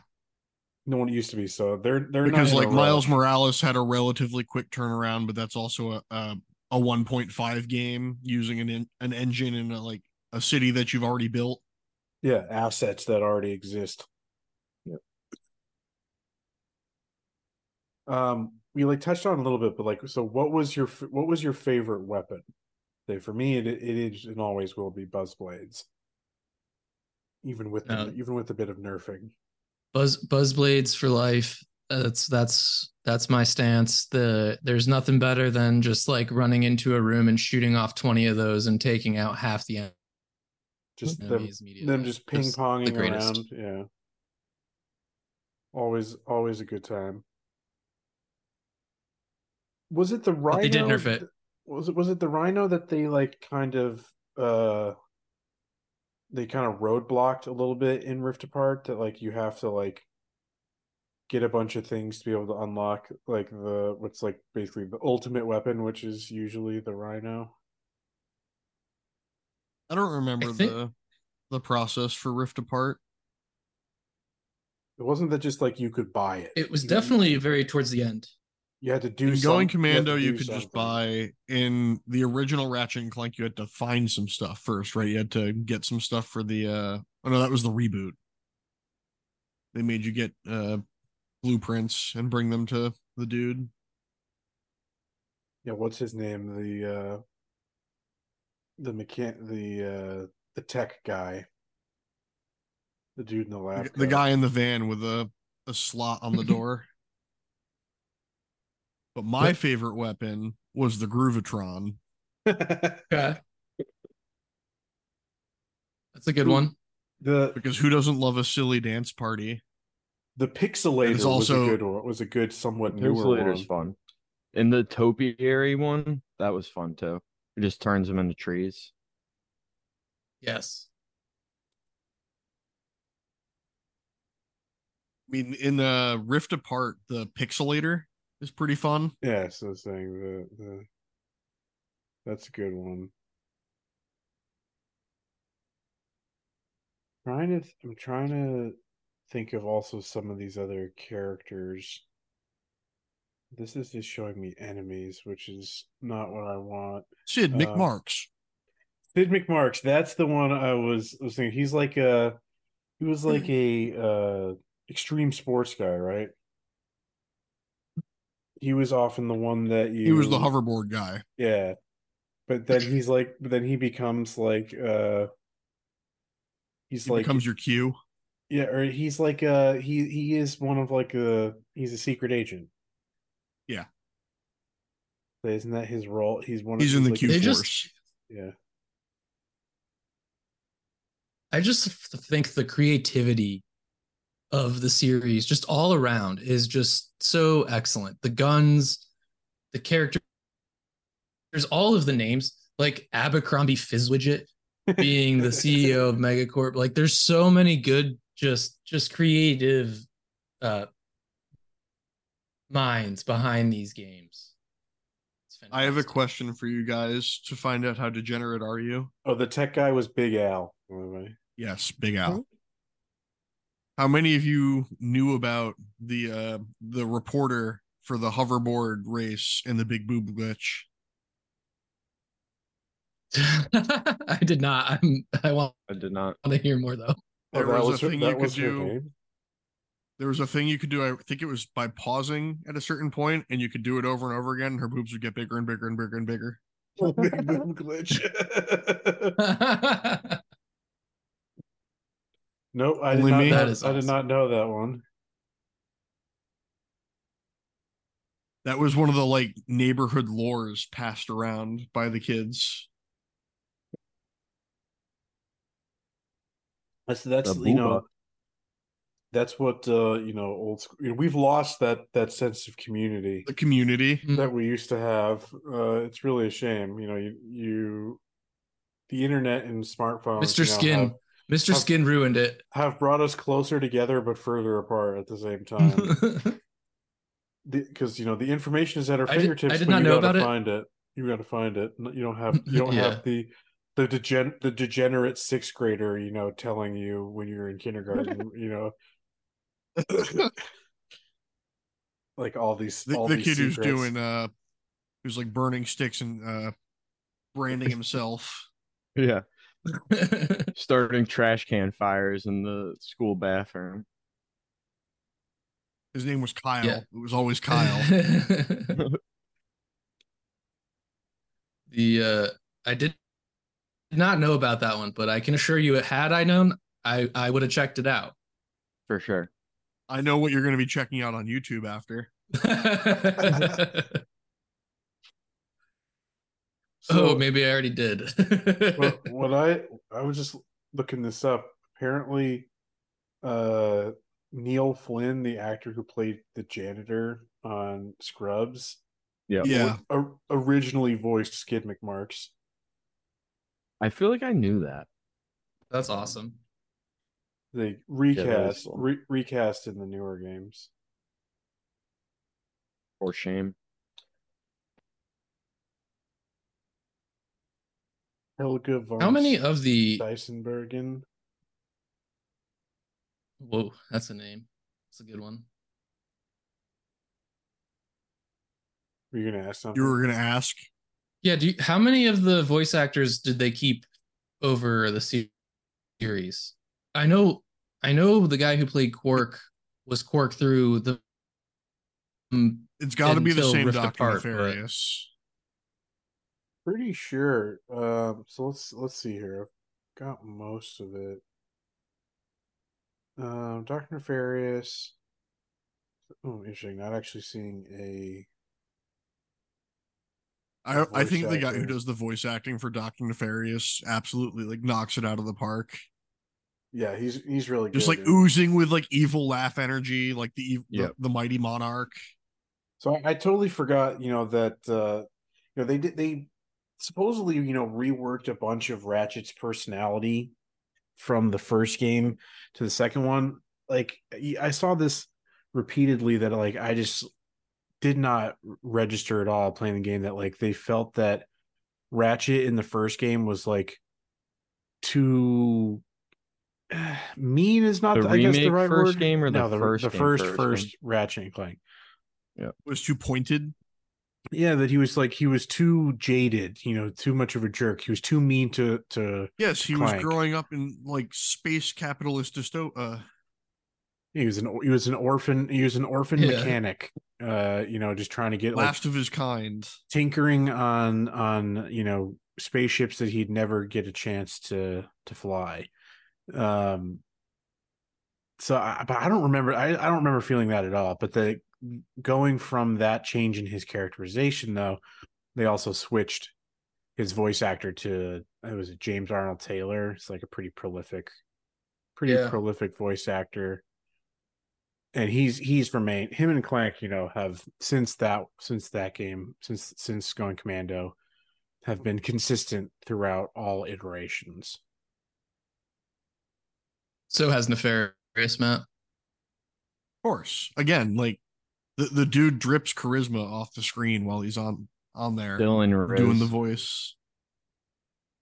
No one used to be. So they're they're because in like Miles rush. Morales had a relatively quick turnaround, but that's also a a, a 1.5 game using an en- an engine in a, like a city that you've already built. yeah assets that already exist. Yep. Um, we like touched on a little bit, but like, so what was your what was your favorite weapon? Say for me, it it is and always will be buzz blades. Even with the, No. even with a bit of nerfing. Buzz Buzzblades for life. That's that's that's my stance. The there's nothing better than just like running into a room and shooting off 20 of those and taking out half the Just them, them just ping the ponging around. Yeah. Always always a good time. Was it the rhino? But they did nerf it. Was it was it the rhino that they like kind of uh they kind of roadblocked a little bit in Rift Apart that like you have to like get a bunch of things to be able to unlock like the what's like basically the ultimate weapon, which is usually the rhino. I don't remember think- the the process for Rift Apart. It wasn't that just like you could buy it. It was You- definitely very towards the end. You had to do In Going Commando, you do could just buy in the original Ratchet and Clank. You had to find some stuff first, right? You had to get some stuff for the. uh Oh no, that was the reboot. They made you get uh blueprints and bring them to the dude. yeah what's his name the uh the mechan the uh the tech guy the dude in the The, lab the coat. guy in the van with a a slot on the door. But my Yep. favorite weapon was the Groovatron. Okay. That's a good Ooh. one. the Because who doesn't love a silly dance party? the pixelator It's was also- a good one was a good somewhat newer Pixelator's one fun. And the topiary one, that was fun too. It just turns them into trees. Yes. I mean, in the Rift Apart, the Pixelator is pretty fun. yeah so saying the the that's a good one trying to th- i'm trying to think of also some of these other characters. This is just showing me enemies, which is not what I want. Sid Um, McMarx. Sid McMarx, that's the one I was was thinking. He's like a he was like a uh extreme sports guy, right? He was often the one that you He was the hoverboard guy. Yeah. But then he's like then he becomes like uh he's He like becomes your Q. yeah, or he's like uh he he is one of like a he's a secret agent. Yeah. So isn't that his role? He's one He's of in the like, Q Force. just- Yeah. I just think the creativity of the series, just all around, is just so excellent. The guns, the characters, there's all of the names, like Abercrombie Fizzwidget being the CEO of Megacorp. Like, there's so many good, just just creative uh minds behind these games. I have a question for you guys to find out how degenerate are you? Oh, the tech guy was Big Al. by the way. Yes, Big Al. How many of you knew about the uh the reporter for the hoverboard race and the big boob glitch? I did not. I'm. I want I did not. want to hear more though. There that was was a her, thing you could do. name? There was a thing you could do. I think it was by pausing at a certain point, and you could do it over and over again. And her boobs would get bigger and bigger and bigger and bigger. Big boom glitch. nope, I did Only not. me? know- That is I did awesome. not know that one. That was one of the like neighborhood lores passed around by the kids. That's that's The you know booba. that's what uh you know old school. You know, we've lost that that sense of community The community. Mm. that we used to have. Uh, it's really a shame. You know, you you the internet and smartphones. Mr. you know, Skin. have, Mr. have- Skin ruined it. have brought us closer together but further apart at the same time. because you know the information is at our I did- fingertips. I did but not you know gotta about find it. You got to find it. You don't have. You don't Yeah. have the the degen the degenerate sixth grader. You know, telling you when you're in kindergarten. you know, like all these. The, all the these kid who's doing uh who's like burning sticks and uh branding himself. Yeah. Starting trash can fires in the school bathroom. His name was Kyle. Yeah. It was always Kyle. the uh I did not know about that one, but I can assure you, had I known, I I would have checked it out. For sure. I know what you're going to be checking out on YouTube after. So, oh, maybe I already did. what, what I I was just looking this up. Apparently, uh, Neil Flynn, the actor who played the janitor on Scrubs, Yeah. Yeah. or- originally voiced Skidd McMarx. I feel like I knew that. That's awesome. They that is recast cool. re- recast in the newer games. For shame. Helga von How many of the Dysenbergen? whoa, that's a name. That's a good one. Were you gonna ask something? You were going to ask. Yeah, do you, how many of the voice actors did they keep over the series? I know I know the guy who played Qwark was Qwark through the It's got to be the same Rift Doctor Apart, but- Nefarious. Pretty sure. Um, so let's let's see here. I've got most of it. Um, Doctor Nefarious. Oh, interesting. Not actually seeing a. I, I voice think the guy who does the voice acting for Doctor Nefarious absolutely like knocks it out of the park. Yeah, he's he's really Just good. like dude. oozing with like evil laugh energy, like the ev- Yep. the, the mighty monarch. So I, I totally forgot, you know, that uh you know they did they supposedly, you know, reworked a bunch of Ratchet's personality from the first game to the second one. Like I saw this repeatedly that like I just did not register at all playing the game that like they felt that Ratchet in the first game was like too mean is not The the, I guess the right first word. game or the no, the first the game first first first Ratchet and Clank. was too pointed. Yeah, that he was like he was too jaded, you know, too much of a jerk. He was too mean to to Yes, he Clank. was growing up in like space capitalist dysto. Uh, he was an he was an orphan he was an orphan Yeah. mechanic. Uh, you know, just trying to get like last of his kind. tinkering on on you know spaceships that he'd never get a chance to to fly um so I, but i don't remember I, I don't remember feeling that at all but the going from that change in his characterization though they also switched his voice actor to it was james arnold taylor it's like a pretty prolific pretty Yeah. prolific voice actor and he's he's remained him and Clank, you know, have since that since that game, since since going commando, have been consistent throughout all iterations. So has Nefarious, Matt. Of course, again, like the the dude drips charisma off the screen while he's on on there Dylan Riz. doing the voice.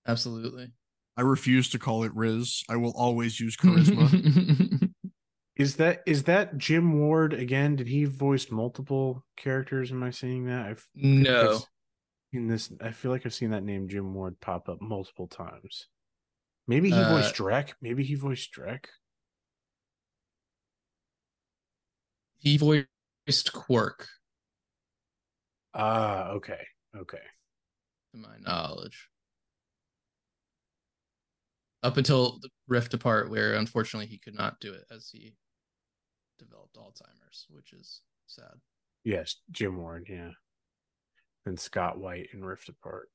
Absolutely. I refuse to call it Riz. I will always use charisma. Is that is that Jim Ward again? Did he voice multiple characters? Am I seeing that? I've no. in this I feel like I've seen that name Jim Ward pop up multiple times. Maybe he Uh, voiced Drek. Maybe he voiced Drek. He voiced Qwark, Ah, okay. Okay. to my knowledge. Up until the Rift Apart, where unfortunately he could not do it as he developed Alzheimer's, which is sad. Yes, Jim Ward, yeah. And Scott Whyte in Rift Apart.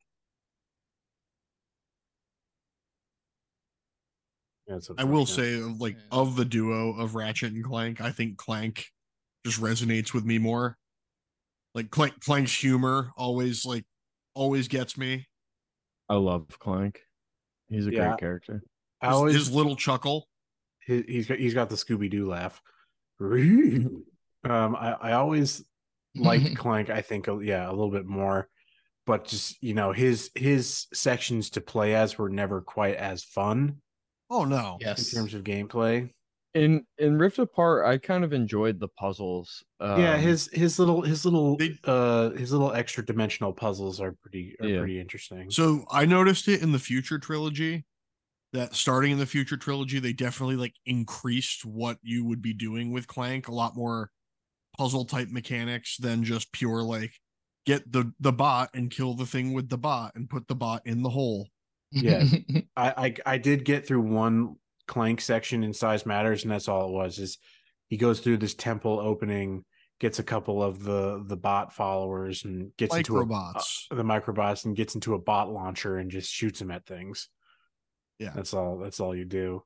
That's I will say, like Yeah. of the duo of Ratchet and Clank, I think Clank just resonates with me more. Like Clank, Clank's humor always like always gets me. I love Clank. He's a Yeah. great character. I His, always his little chuckle. he- he's got he's got the Scooby Doo laugh. um, I I always like Clank. I think yeah a little bit more, but just you know his his sections to play as were never quite as fun Oh no. Yes, in terms of gameplay. In in Rift Apart, I kind of enjoyed the puzzles. yeah, Um, his his little his little they- uh his little extra dimensional puzzles are pretty are Yeah. pretty interesting. So I noticed it in the future trilogy that starting in the future trilogy, they definitely like increased what you would be doing with Clank, a lot more puzzle type mechanics than just pure like get the the bot and kill the thing with the bot and put the bot in the hole. Yeah. I, I I did get through one clank section in size matters, and that's all it was. Is he goes through this temple opening, gets a couple of the the bot followers, and gets into a, Microbots. uh, the microbots, and gets into a bot launcher and just shoots them at things. Yeah. that's all. That's all you do.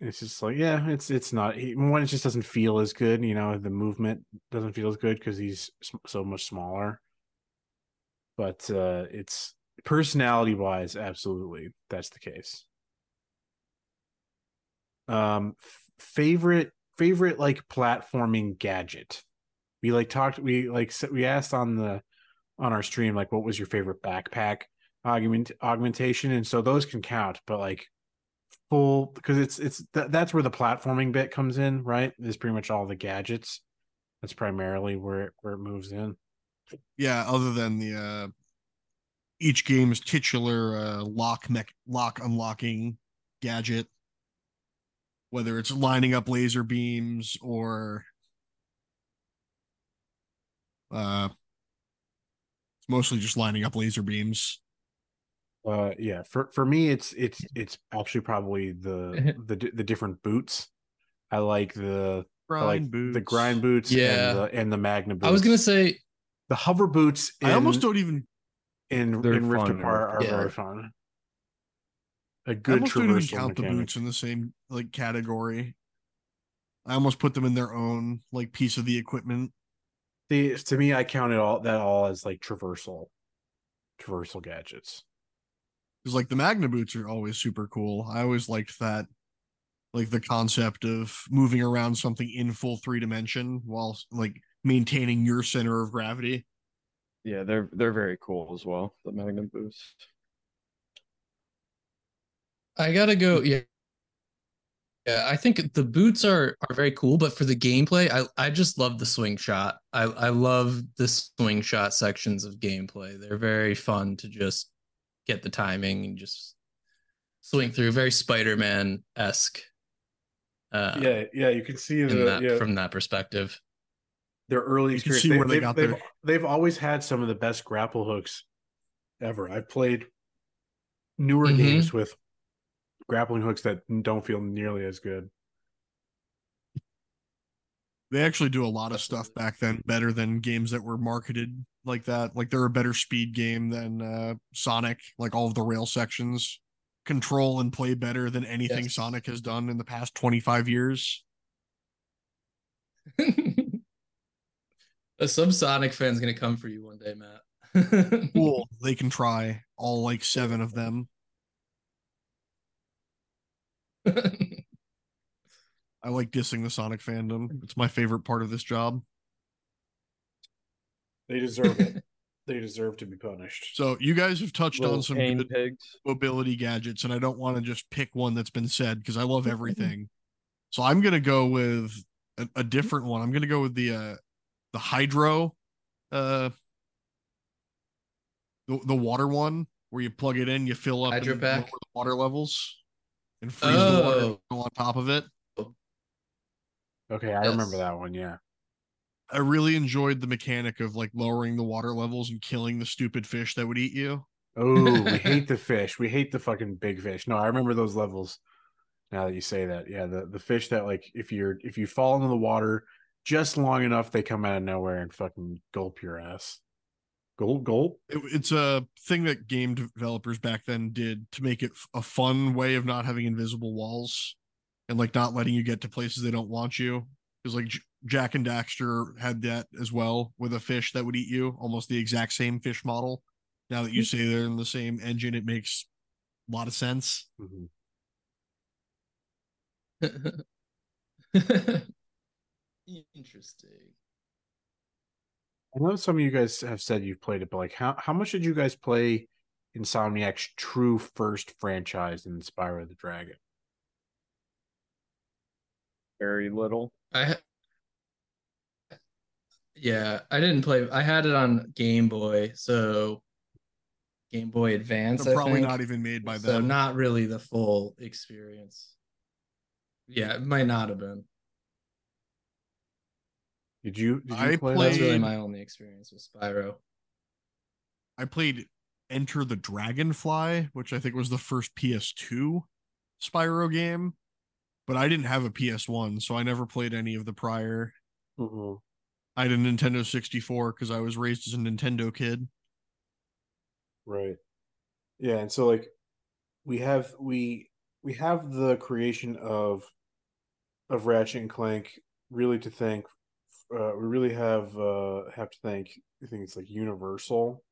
It's just like yeah, it's it's not one. It just doesn't feel as good. You know, the movement doesn't feel as good because he's so much smaller. But uh it's personality wise, absolutely, that's the case. Um, favorite favorite like platforming gadget. We like talked. We like we asked on the on our stream like what was your favorite backpack augment augmentation, and so those can count. But like full because it's it's th- that's where the platforming bit comes in, right? Is pretty much all the gadgets. That's primarily where it, where it moves in. Yeah, other than the uh each game's titular uh lock mech lock unlocking gadget. Whether it's lining up laser beams or uh it's mostly just lining up laser beams. Uh, yeah. For for me, it's it's it's actually probably the the the different boots. I like the I Grind like boots. the grind boots Yeah. and the and the magna boots. I was gonna say the hover boots. In, I almost don't even in They're in Rift Apart are Apart. very fun. A I good almost don't even traversal count the boots in the same like category. I almost put them in their own like piece of the equipment. See, to me, I counted all that all as like traversal, traversal gadgets. Because like the Magna boots are always super cool. I always liked that, like the concept of moving around something in full three dimension while like maintaining your center of gravity. yeah, they're they're very cool as well. The Magnum Boost. I gotta go. Yeah. Yeah, I think the boots are are very cool, but for the gameplay, I I just love the swing shot. I I love the swing shot sections of gameplay. They're very fun to just get the timing and just swing through. Very Spider Man esque. Uh, yeah, yeah, you can see the that, yeah, from that perspective. their early You can experience. see They, where they have got they've, they've always had some of the best grapple hooks ever. I've played newer Mhm. games with grappling hooks that don't feel nearly as good. They actually do a lot of stuff back then better than games that were marketed like that. Like they're a better speed game than uh, Sonic. Like all of the rail sections control and play better than anything Yes. Sonic has done in the past 25 years. A Subsonic fan's gonna come for you one day, Matt. Cool. they can try all like seven of them. I like dissing the Sonic fandom. It's my favorite part of this job. They deserve it. they deserve to be punished. So you guys have touched Little on some good pigs. mobility gadgets, and I don't want to just pick one that's been said because I love everything. so I'm gonna go with a, a different one. I'm gonna go with the uh the hydro uh the, the water one where you plug it in, you fill up Hydro and pack? lower the water levels and freeze the water Oh. on top of it. Okay, I Yes. remember that one. Yeah. I really enjoyed the mechanic of like lowering the water levels and killing the stupid fish that would eat you. Oh, we hate the fish. We hate the fucking big fish. No, I remember those levels. Now that you say that, yeah, the the fish that like if you're if you fall into the water just long enough, they come out of nowhere and fucking gulp your ass. Gulp, gulp. it, it's a thing that game developers back then did to make it a fun way of not having invisible walls and like not letting you get to places they don't want you because like J- Jak and Daxter had that as well with a fish that would eat you almost the exact same fish model now that you say they're in the same engine it makes a lot of sense Mhm. Interesting. I know some of you guys have said you've played it, but like how how much did you guys play Insomniac's true first franchise in Spyro the Dragon? Very little. I ha- yeah, I didn't play. I had it on Game Boy, so Game Boy Advance. they're I probably think. not even made by so them not really the full experience. Yeah, it might not have been. Did you did you I play That's really my only experience with Spyro. i played enter the dragonfly which i think was the first ps2 spyro game but i didn't have a ps1 so i never played any of the prior Mhm. I had a Nintendo 64 because I was raised as a Nintendo kid. Right. Yeah, and so like we have we we have the creation of of Ratchet and Clank really to thank uh we really have uh have to thank I think it's like Universal.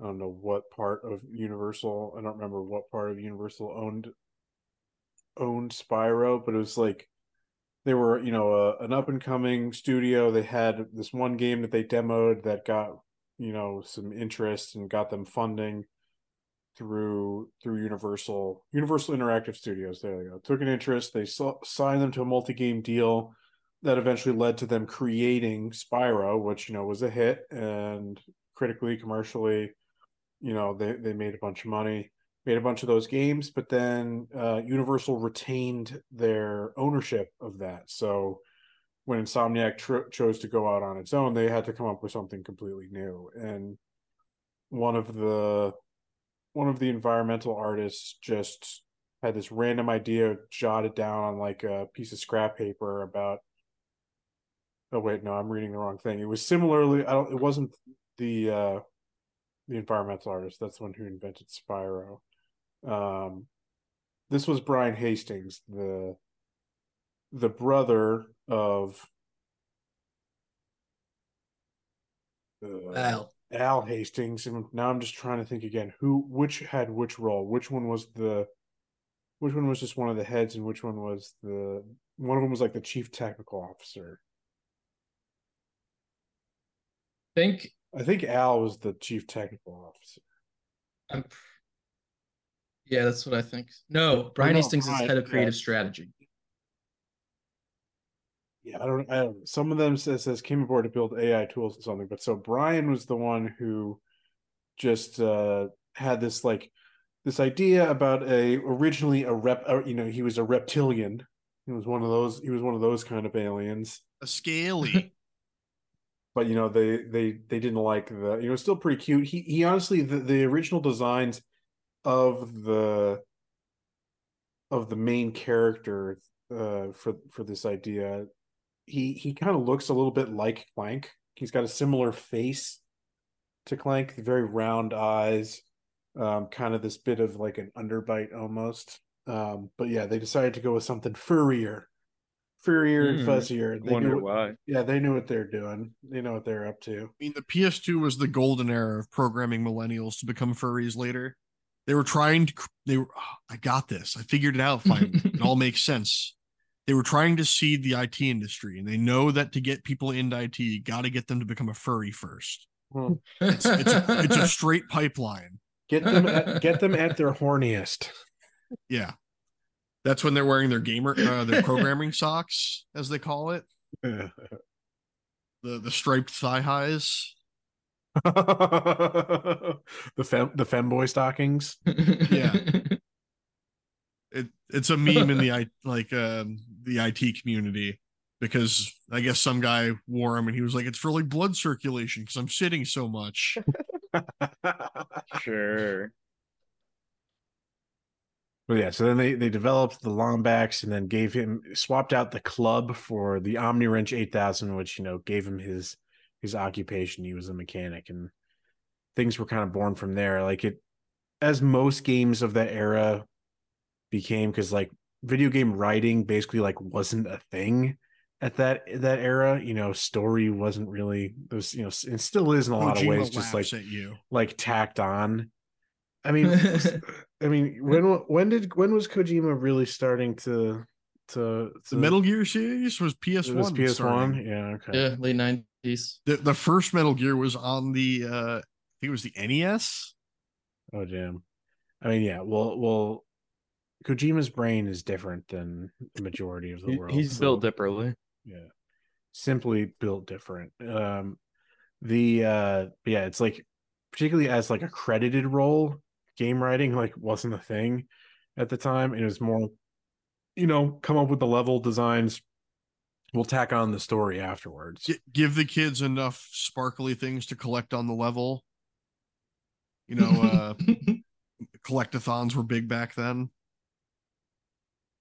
I don't know what part of Universal, I don't remember what part of Universal owned owned Spyro, but it was like they were, you know, an up and coming studio. They had this one game that they demoed that got you know some interest and got them funding through through Universal Universal Interactive Studios. There they go. Took an interest. They saw, signed them to a multi game deal that eventually led to them creating Spyro, which you know was a hit and critically, commercially, you know they they made a bunch of money. Made a bunch of those games, but then uh, Universal retained their ownership of that. So when Insomniac tr- chose to go out on its own, they had to come up with something completely new. And one of the one of the environmental artists just had this random idea jotted down on like a piece of scrap paper about. Oh wait, no, I'm reading the wrong thing. It was similarly. I don't. It wasn't the uh, the environmental artist. That's the one who invented Spyro. Um, this was Brian Hastings, the the brother of uh, Al. Al Hastings, and now I'm just trying to think again who which had which role. Which one was the which one was just one of the heads, and which one was the one of them was like the chief technical officer. Think I think Al was the chief technical officer. I'm Yeah, that's what I think. No, Brian no, Hastings is head of yeah. creative strategy. Yeah, I don't. I don't. Some of them says says came aboard to build AI tools and something, but so Brian was the one who just uh had this like this idea about a originally a rep. uh, You know, he was a reptilian. He was one of those. He was one of those kind of aliens. A scaly. But you know they they they didn't like the you know still pretty cute. He he honestly the, the original designs of the of the main character uh for for this idea he he kind of looks a little bit like clank. He's got a similar face to clank very round eyes um kind of this bit of like an underbite almost. Um but yeah they decided to go with something furrier furrier and Hmm, fuzzier they Wonder knew what- why. yeah, they knew what they're doing. They know what they're up to. I mean, the PS2 was the golden era of programming millennials to become furries later. They were trying to, they were, "Oh, I got this. I figured it out finally. it all makes sense. They were trying to seed the IT industry, and they know that to get people into IT, you got to get them to become a furry first. It's, it's, a, it's a straight pipeline. Get them at, get them at their horniest. Yeah. That's when they're wearing their gamer, uh, their programming socks, as they call it, the the, the striped thigh highs. The fem the femboy stockings. Yeah. it it's a meme in the I like um the IT community because I guess some guy wore them and he was like, it's for like blood circulation because I'm sitting so much. Sure. But yeah, so then they they developed the Lombax and then gave him swapped out the club for the OmniWrench 8000, which you know gave him his his occupation. He was a mechanic, and things were kind of born from there. Like it, as most games of that era became, because like video game writing basically like wasn't a thing at that that era. You know, story wasn't really those. You know, it still is in a lot of ways, just like you. like tacked on. I mean, I mean, when when did when was Kojima really starting to to, The to Metal Gear series was PS it was One. PS One? Yeah, okay. yeah, late nineties. The the first Metal Gear was on the uh I think it was the NES. Oh damn. I mean, yeah. Well, well, Kojima's brain is different than the majority of the world. He's so- built differently. yeah simply built different um the uh yeah it's like particularly as like a credited role game writing like wasn't a thing at the time it was more you know come up with the level designs we'll tack on the story afterwards G- give the kids enough sparkly things to collect on the level. You know, uh collectathons were big back then.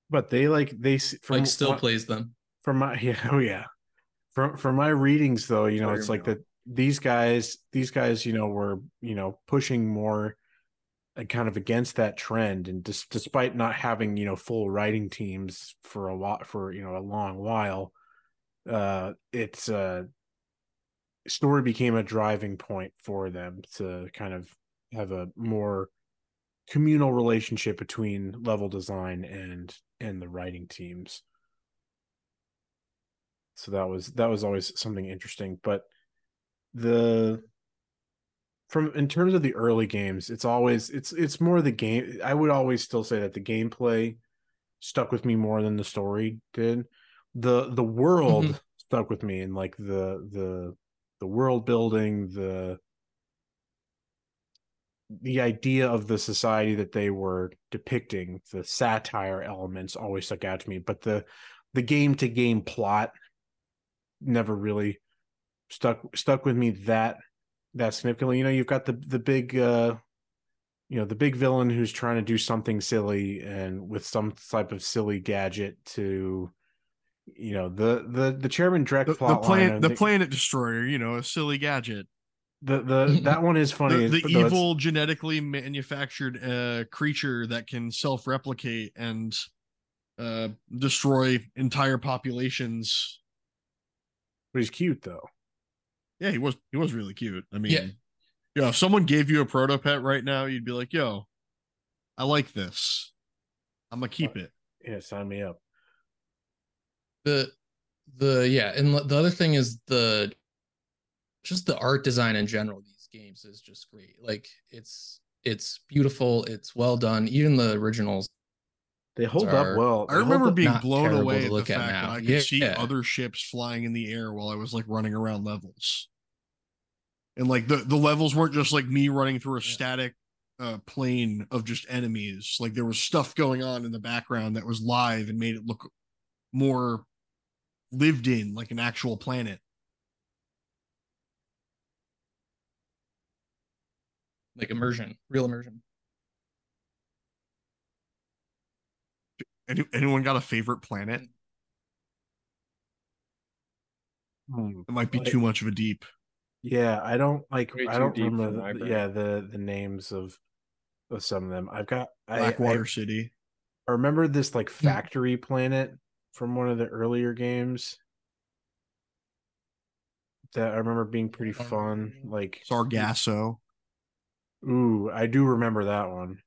but they like they from like still what- plays them. from my yeah oh yeah from from my readings though you know Sorry, it's like that these guys these guys you know were you know pushing more kind of against that trend and dis- despite not having you know full writing teams for a lot for you know a long while uh it's uh story became a driving point for them to kind of have a more communal relationship between level design and and the writing teams. So that was that was always something interesting but the from in terms of the early games it's always it's it's more the game i would always still say that the gameplay stuck with me more than the story did the the world Mhm. stuck with me and like the the the world building the the idea of the society that they were depicting the satire elements always stuck out to me but the the game to game plot never really stuck stuck with me that that significantly you know you've got the the big uh you know the big villain who's trying to do something silly and with some type of silly gadget to you know the the the chairman Drek The, the plot planet the planet destroyer, you know, a silly gadget. the the that one is funny the, the but no, it's- evil genetically manufactured uh creature that can self-replicate and uh destroy entire populations but he's cute though yeah he was he was really cute i mean Yeah. yeah if someone gave you a proto pet right now you'd be like yo i like this i'm gonna keep it yeah sign me up the the yeah and the other thing is the just the art design in general these games is just great like it's It's beautiful. It's well done. Even the originals. They hold are- up well. I They hold remember being blown away to at the look fact at that now. I could Yeah, see yeah. other ships flying in the air while I was like running around levels. And like the the levels weren't just like me running through a Yeah. static uh plane of just enemies. Like there was stuff going on in the background that was live and made it look more lived in like an actual planet. like immersion, real immersion. Any, anyone got a favorite planet? Hmm. It might be too much of a deep. Yeah, I don't like. Way I don't remember. the- yeah, the the names of of some of them. I've got. I, I, Blackwater City. I remember this like Hmm. factory planet from one of the earlier games that I remember being pretty fun. Like Sargasso. Ooh, I do remember that one.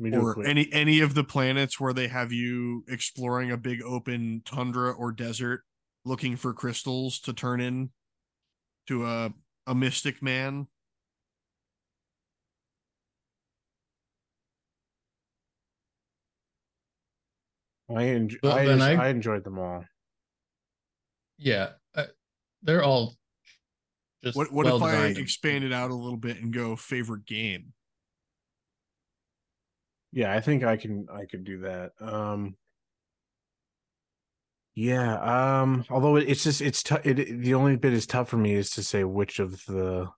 Let me do a or any any of the planets where they have you exploring a big open tundra or desert looking for crystals to turn in to a a mystic man I enj- Well, I, just- I- I enjoyed them all. Yeah, uh, they're all just what what well if i designed. expand it out a little bit and go favorite game Yeah, I think I can I could do that. Um Yeah, um although it's just it's tough it, it- the only bit is tough for me is to say which of the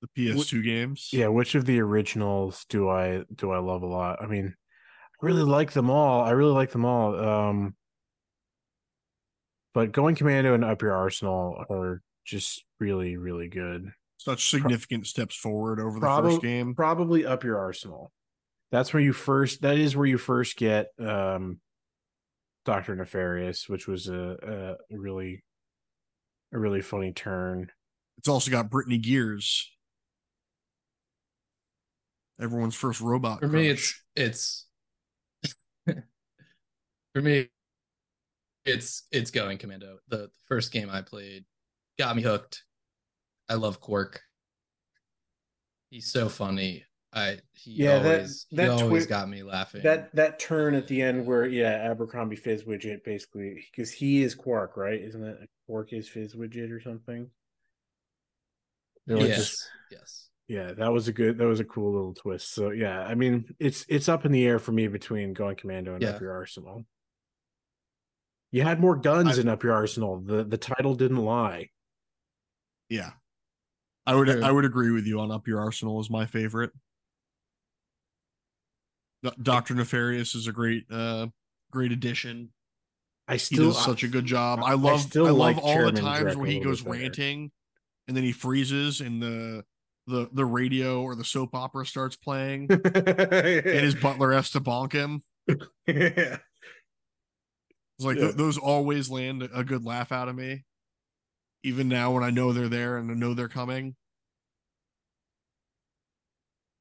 the ps2 games yeah, which of the originals do I do I love a lot? I mean, I really like them all. I really like them all. Um but going commando and up your arsenal are just really really good. such significant steps forward over the Probably first game probably up your arsenal. That's where you first that is where you first get um Doctor Nefarious, which was a, a really a really funny turn. it's also got brittany gears everyone's first robot For me, it's it's for me, it's it's going commando. The, the first game I played got me hooked. I love Qwark. He's so funny. I he Yeah, that- always that he always twi- got me laughing. that that turn at the end where yeah, Abercrombie Fizzwidget basically because he is Qwark, right? Isn't it Qwark is Fizzwidget or something? Yes, just- yes. yeah, that was a good that was a cool little twist. So yeah, I mean it's it's up in the air for me between going commando and Yeah. up your arsenal. You had more guns I- in up your arsenal. The the title didn't lie. yeah i would i would agree with you on up your arsenal is my favorite Do- Dr. Nefarious is a great uh great addition. I He still does such a good job. I- I I love I, love like all Chairman the times where he goes ranting and then he freezes and the the the radio or the soap opera starts playing and his butler has to bonk him. yeah. It's like Yeah. th- those always land a good laugh out of me. Even now when I know they're there and I know they're coming.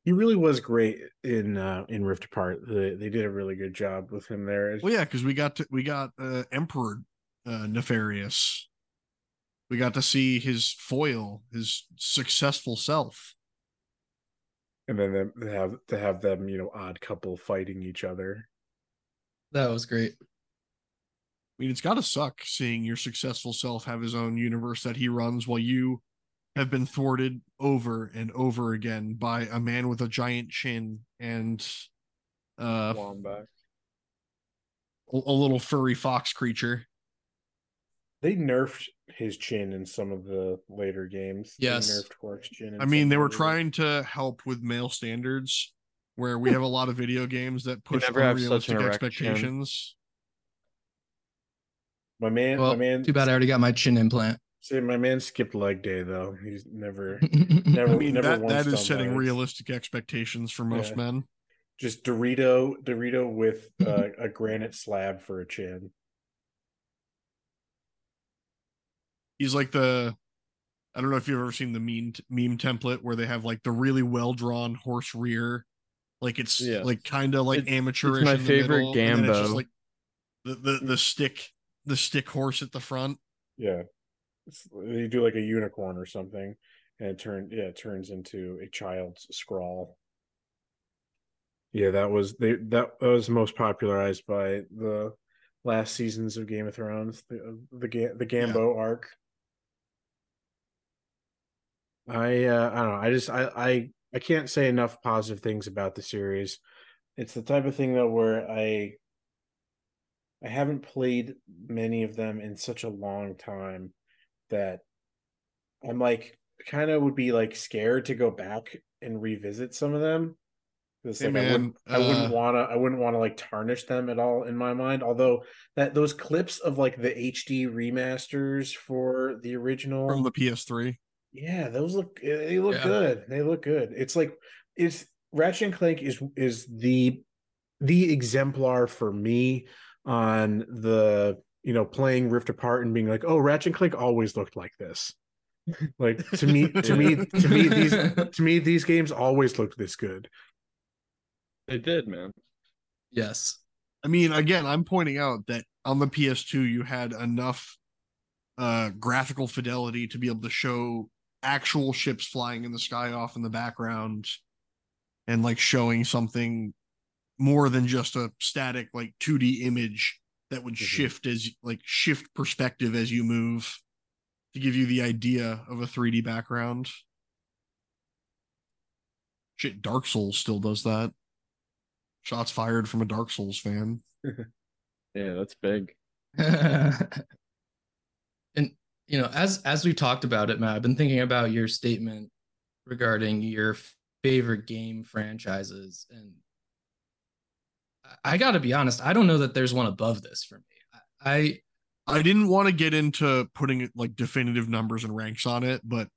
He really was great in uh in Rift Apart. The, they did a really good job with him there. Well, yeah, because we got to we got uh, Emperor uh, Nefarious. We got to see his foil, his successful self. And then them- to have to have them, you know, odd couple fighting each other. That was great. I mean, it's got to suck seeing your successful self have his own universe that he runs while you have been thwarted over and over again by a man with a giant chin and uh, Wombat. a, a little furry fox creature. They nerfed his chin in some of the later games. They Yes. nerfed Qwark's chin. I mean, they were of the- trying to help with male standards, where we have a lot of video games that push never have such unrealistic an erection. expectations. My man, Well, my man. too bad I already got my chin implant. See, my man skipped leg day though. He's never, never, I mean, never that, once that is done setting legs. realistic expectations for most Yeah. men. Just Dorito, Dorito with uh, a granite slab for a chin. He's like the I don't know if you've ever seen the meme meme template where they have like the really well drawn horse rear, like it's Yes. like kind of like It's- amateurish. my in the favorite middle, and then it's just Gambo. like the, the the stick the stick horse at the front. Yeah, it's, they do like a unicorn or something, and it turned yeah, it turns into a child's scrawl. Yeah, that was they that was most popularized by the last seasons of Game of Thrones, the the the Gambo yeah. arc. I uh, I don't know. I just I I I can't say enough positive things about the series. It's the type of thing though where I I haven't played many of them in such a long time that I'm like kind of would be like scared to go back and revisit some of them. It's hey like man, I wouldn't, uh, I wouldn't wanna I wouldn't want to like tarnish them at all in my mind. Although that those clips of like the HD remasters for the original from the PS3. Yeah, those look they look yeah. good. They look good. It's like it's Ratchet and Clank is is the the exemplar for me on the you know playing Rift Apart and being like, oh, Ratchet and Clank always looked like this. Like to me, to me, to me, these to me these games always looked this good. They did, man. Yes. I mean, again, I'm pointing out that on the PS2 you had enough uh graphical fidelity to be able to show actual ships flying in the sky off in the background and like showing something more than just a static like 2D image that would mm-hmm. shift as like shift perspective as you move to give you the idea of a 3D background. Shit, Dark Souls still does that. Shots fired from a Dark Souls fan. yeah, that's big. and you know, as as we talked about it, Matt, I've been thinking about your statement regarding your favorite game franchises, and I got to be honest, I don't know that there's one above this for me. I I didn't want to get into putting like definitive numbers and ranks on it, but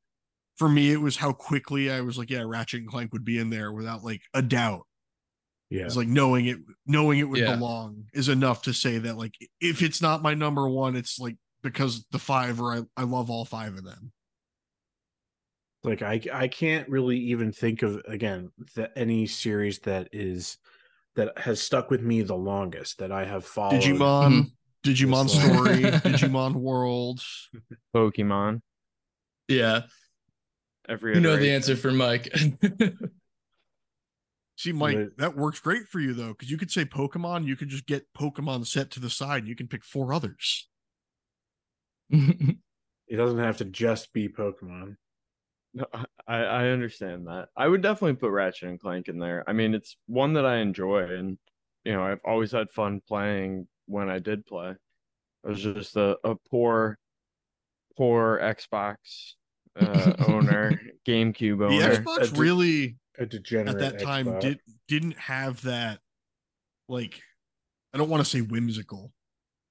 for me, it was how quickly I was like, yeah, Ratchet and Clank would be in there without like a doubt. Yeah. It's like knowing it, knowing it would yeah. belong is enough to say that like if it's not my number one, it's like because the five or I, I love all five of them. Like I I can't really even think of again that any series that is that has stuck with me the longest that I have followed. Digimon, mm-hmm. Digimon Story, Digimon World, Pokemon. Yeah. Every you know the answer for Mike. See, Mike, that works great for you though, because you could say Pokemon, you could just get Pokemon set to the side, and you can pick four others. it doesn't have to just be Pokemon. No, I, I understand that. I would definitely put Ratchet and Clank in there. I mean, it's one that I enjoy, and you know, I've always had fun playing when I did play. I was just a, a poor, poor Xbox uh, owner, GameCube owner. The Xbox a really a degenerate at that time did didn't have that like I don't want to say whimsical,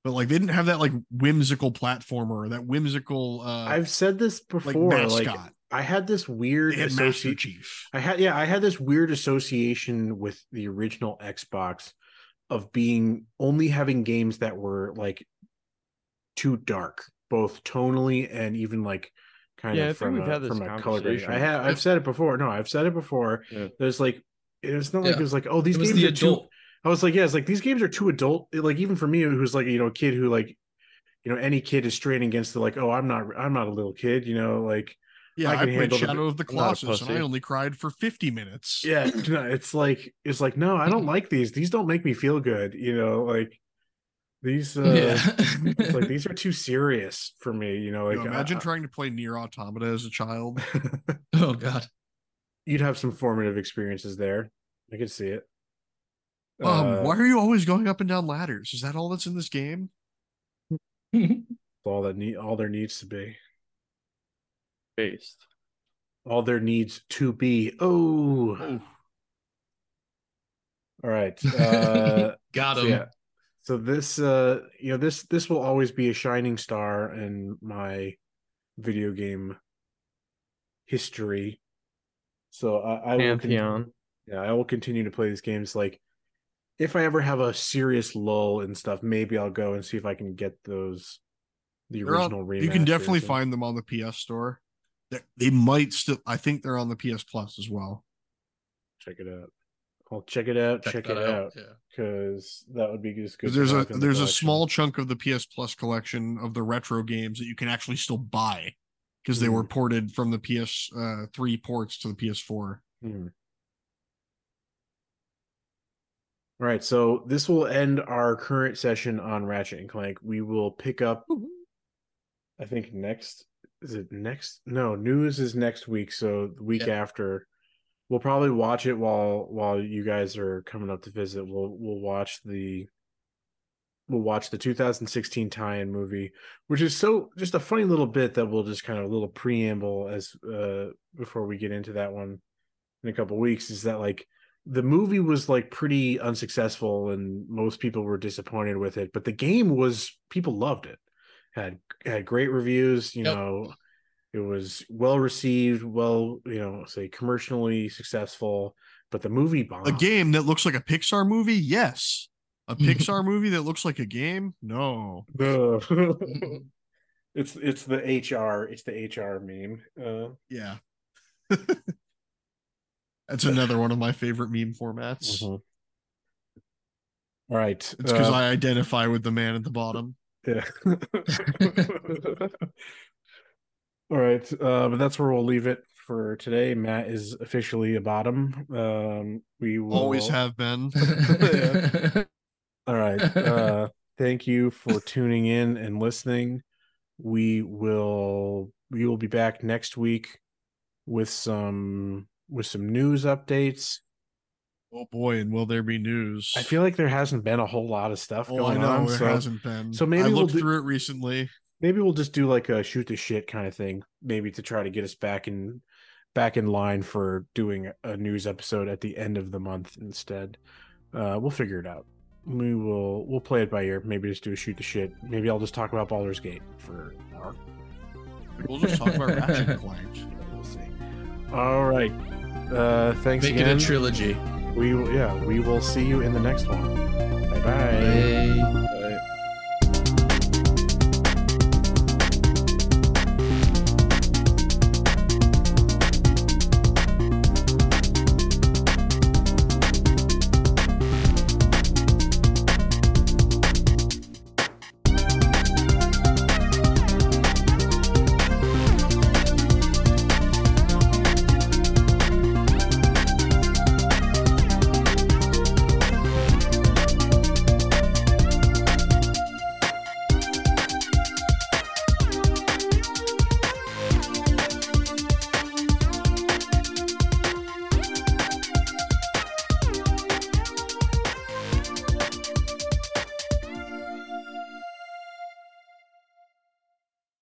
but like they didn't have that like whimsical platformer, that whimsical uh I've said this before like mascot. Like, I had this weird association. I had yeah, I had this weird association with the original Xbox of being only having games that were like too dark, both tonally and even like kind yeah, of from a, from a color grading. I have I've said it before. No, I've said it before. Yeah. There's like it's not like yeah. it was like oh these games the are adult. too. I was like yeah, it's like these games are too adult. Like even for me, who's like you know a kid who like you know any kid is straining against the like oh I'm not I'm not a little kid you know like yeah, I, I played Shadow the, of the Colossus and I only cried for 50 minutes. Yeah, it's like it's like no, I don't like these. These don't make me feel good. You know, like these. Uh, yeah. like these are too serious for me. You know, like you know, imagine trying to play NieR Automata as a child. oh God, you'd have some formative experiences there. I could see it. Um, uh, why are you always going up and down ladders? Is that all that's in this game? all that need all there needs to be based. All there needs to be. Oh. All right. Uh, Got him. So yeah. So this, uh, you know, this this will always be a shining star in my video game history. So I, I will. Con- yeah, I will continue to play these games. Like, if I ever have a serious lull and stuff, maybe I'll go and see if I can get those the original on, You can definitely and... find them on the PS Store they might still. I think they're on the PS Plus as well. Check it out. I'll check it out. Check, check it out. out. Yeah, because that would be just good. There's a there's the a small chunk of the PS Plus collection of the retro games that you can actually still buy. because they were Mhm. ported from the PS uh, three ports to the PS4. Hmm. All right, so this will end our current session on Ratchet and Clank. We will pick up, I think next is it next? No, news is next week. So the week Yeah. after, we'll probably watch it while while you guys are coming up to visit. We'll we'll watch the we'll watch the 2016 tie-in movie, which is so just a funny little bit that we'll just kind of a little preamble as uh before we get into that one in a couple weeks is that like the movie was like pretty unsuccessful and most people were disappointed with it but the game was people loved it had had great reviews you Yep. know it was well received well you know say commercially successful but the movie bombed. A game that looks like a Pixar movie, yes. A Pixar movie that looks like a game, no. No. it's it's the hr it's the hr meme uh Yeah. That's another one of my favorite meme formats. mhm. all right It's because uh, I identify with the man at the bottom. Yeah. All right, uh, but that's where we'll leave it for today. Matt is officially a bottom. Um, we will Always have been. All right. Uh, thank you for tuning in and listening. We will we will be back next week with some with some news updates. Oh boy, and will there be news? I feel like there hasn't been a whole lot of stuff Oh, going I know on. there so hasn't been. so maybe I we'll looked do- through it recently. maybe we'll just do like a shoot the shit kind of thing maybe to try to get us back in back in line for doing a news episode at the end of the month instead uh we'll figure it out we will we'll play it by ear maybe just do a shoot the shit maybe i'll just talk about Baldur's Gate for an hour We'll just talk about Ratchet and Clank. we'll see all right uh thanks Make it a trilogy. We will yeah we will see you in the next one bye bye Bye. Bye.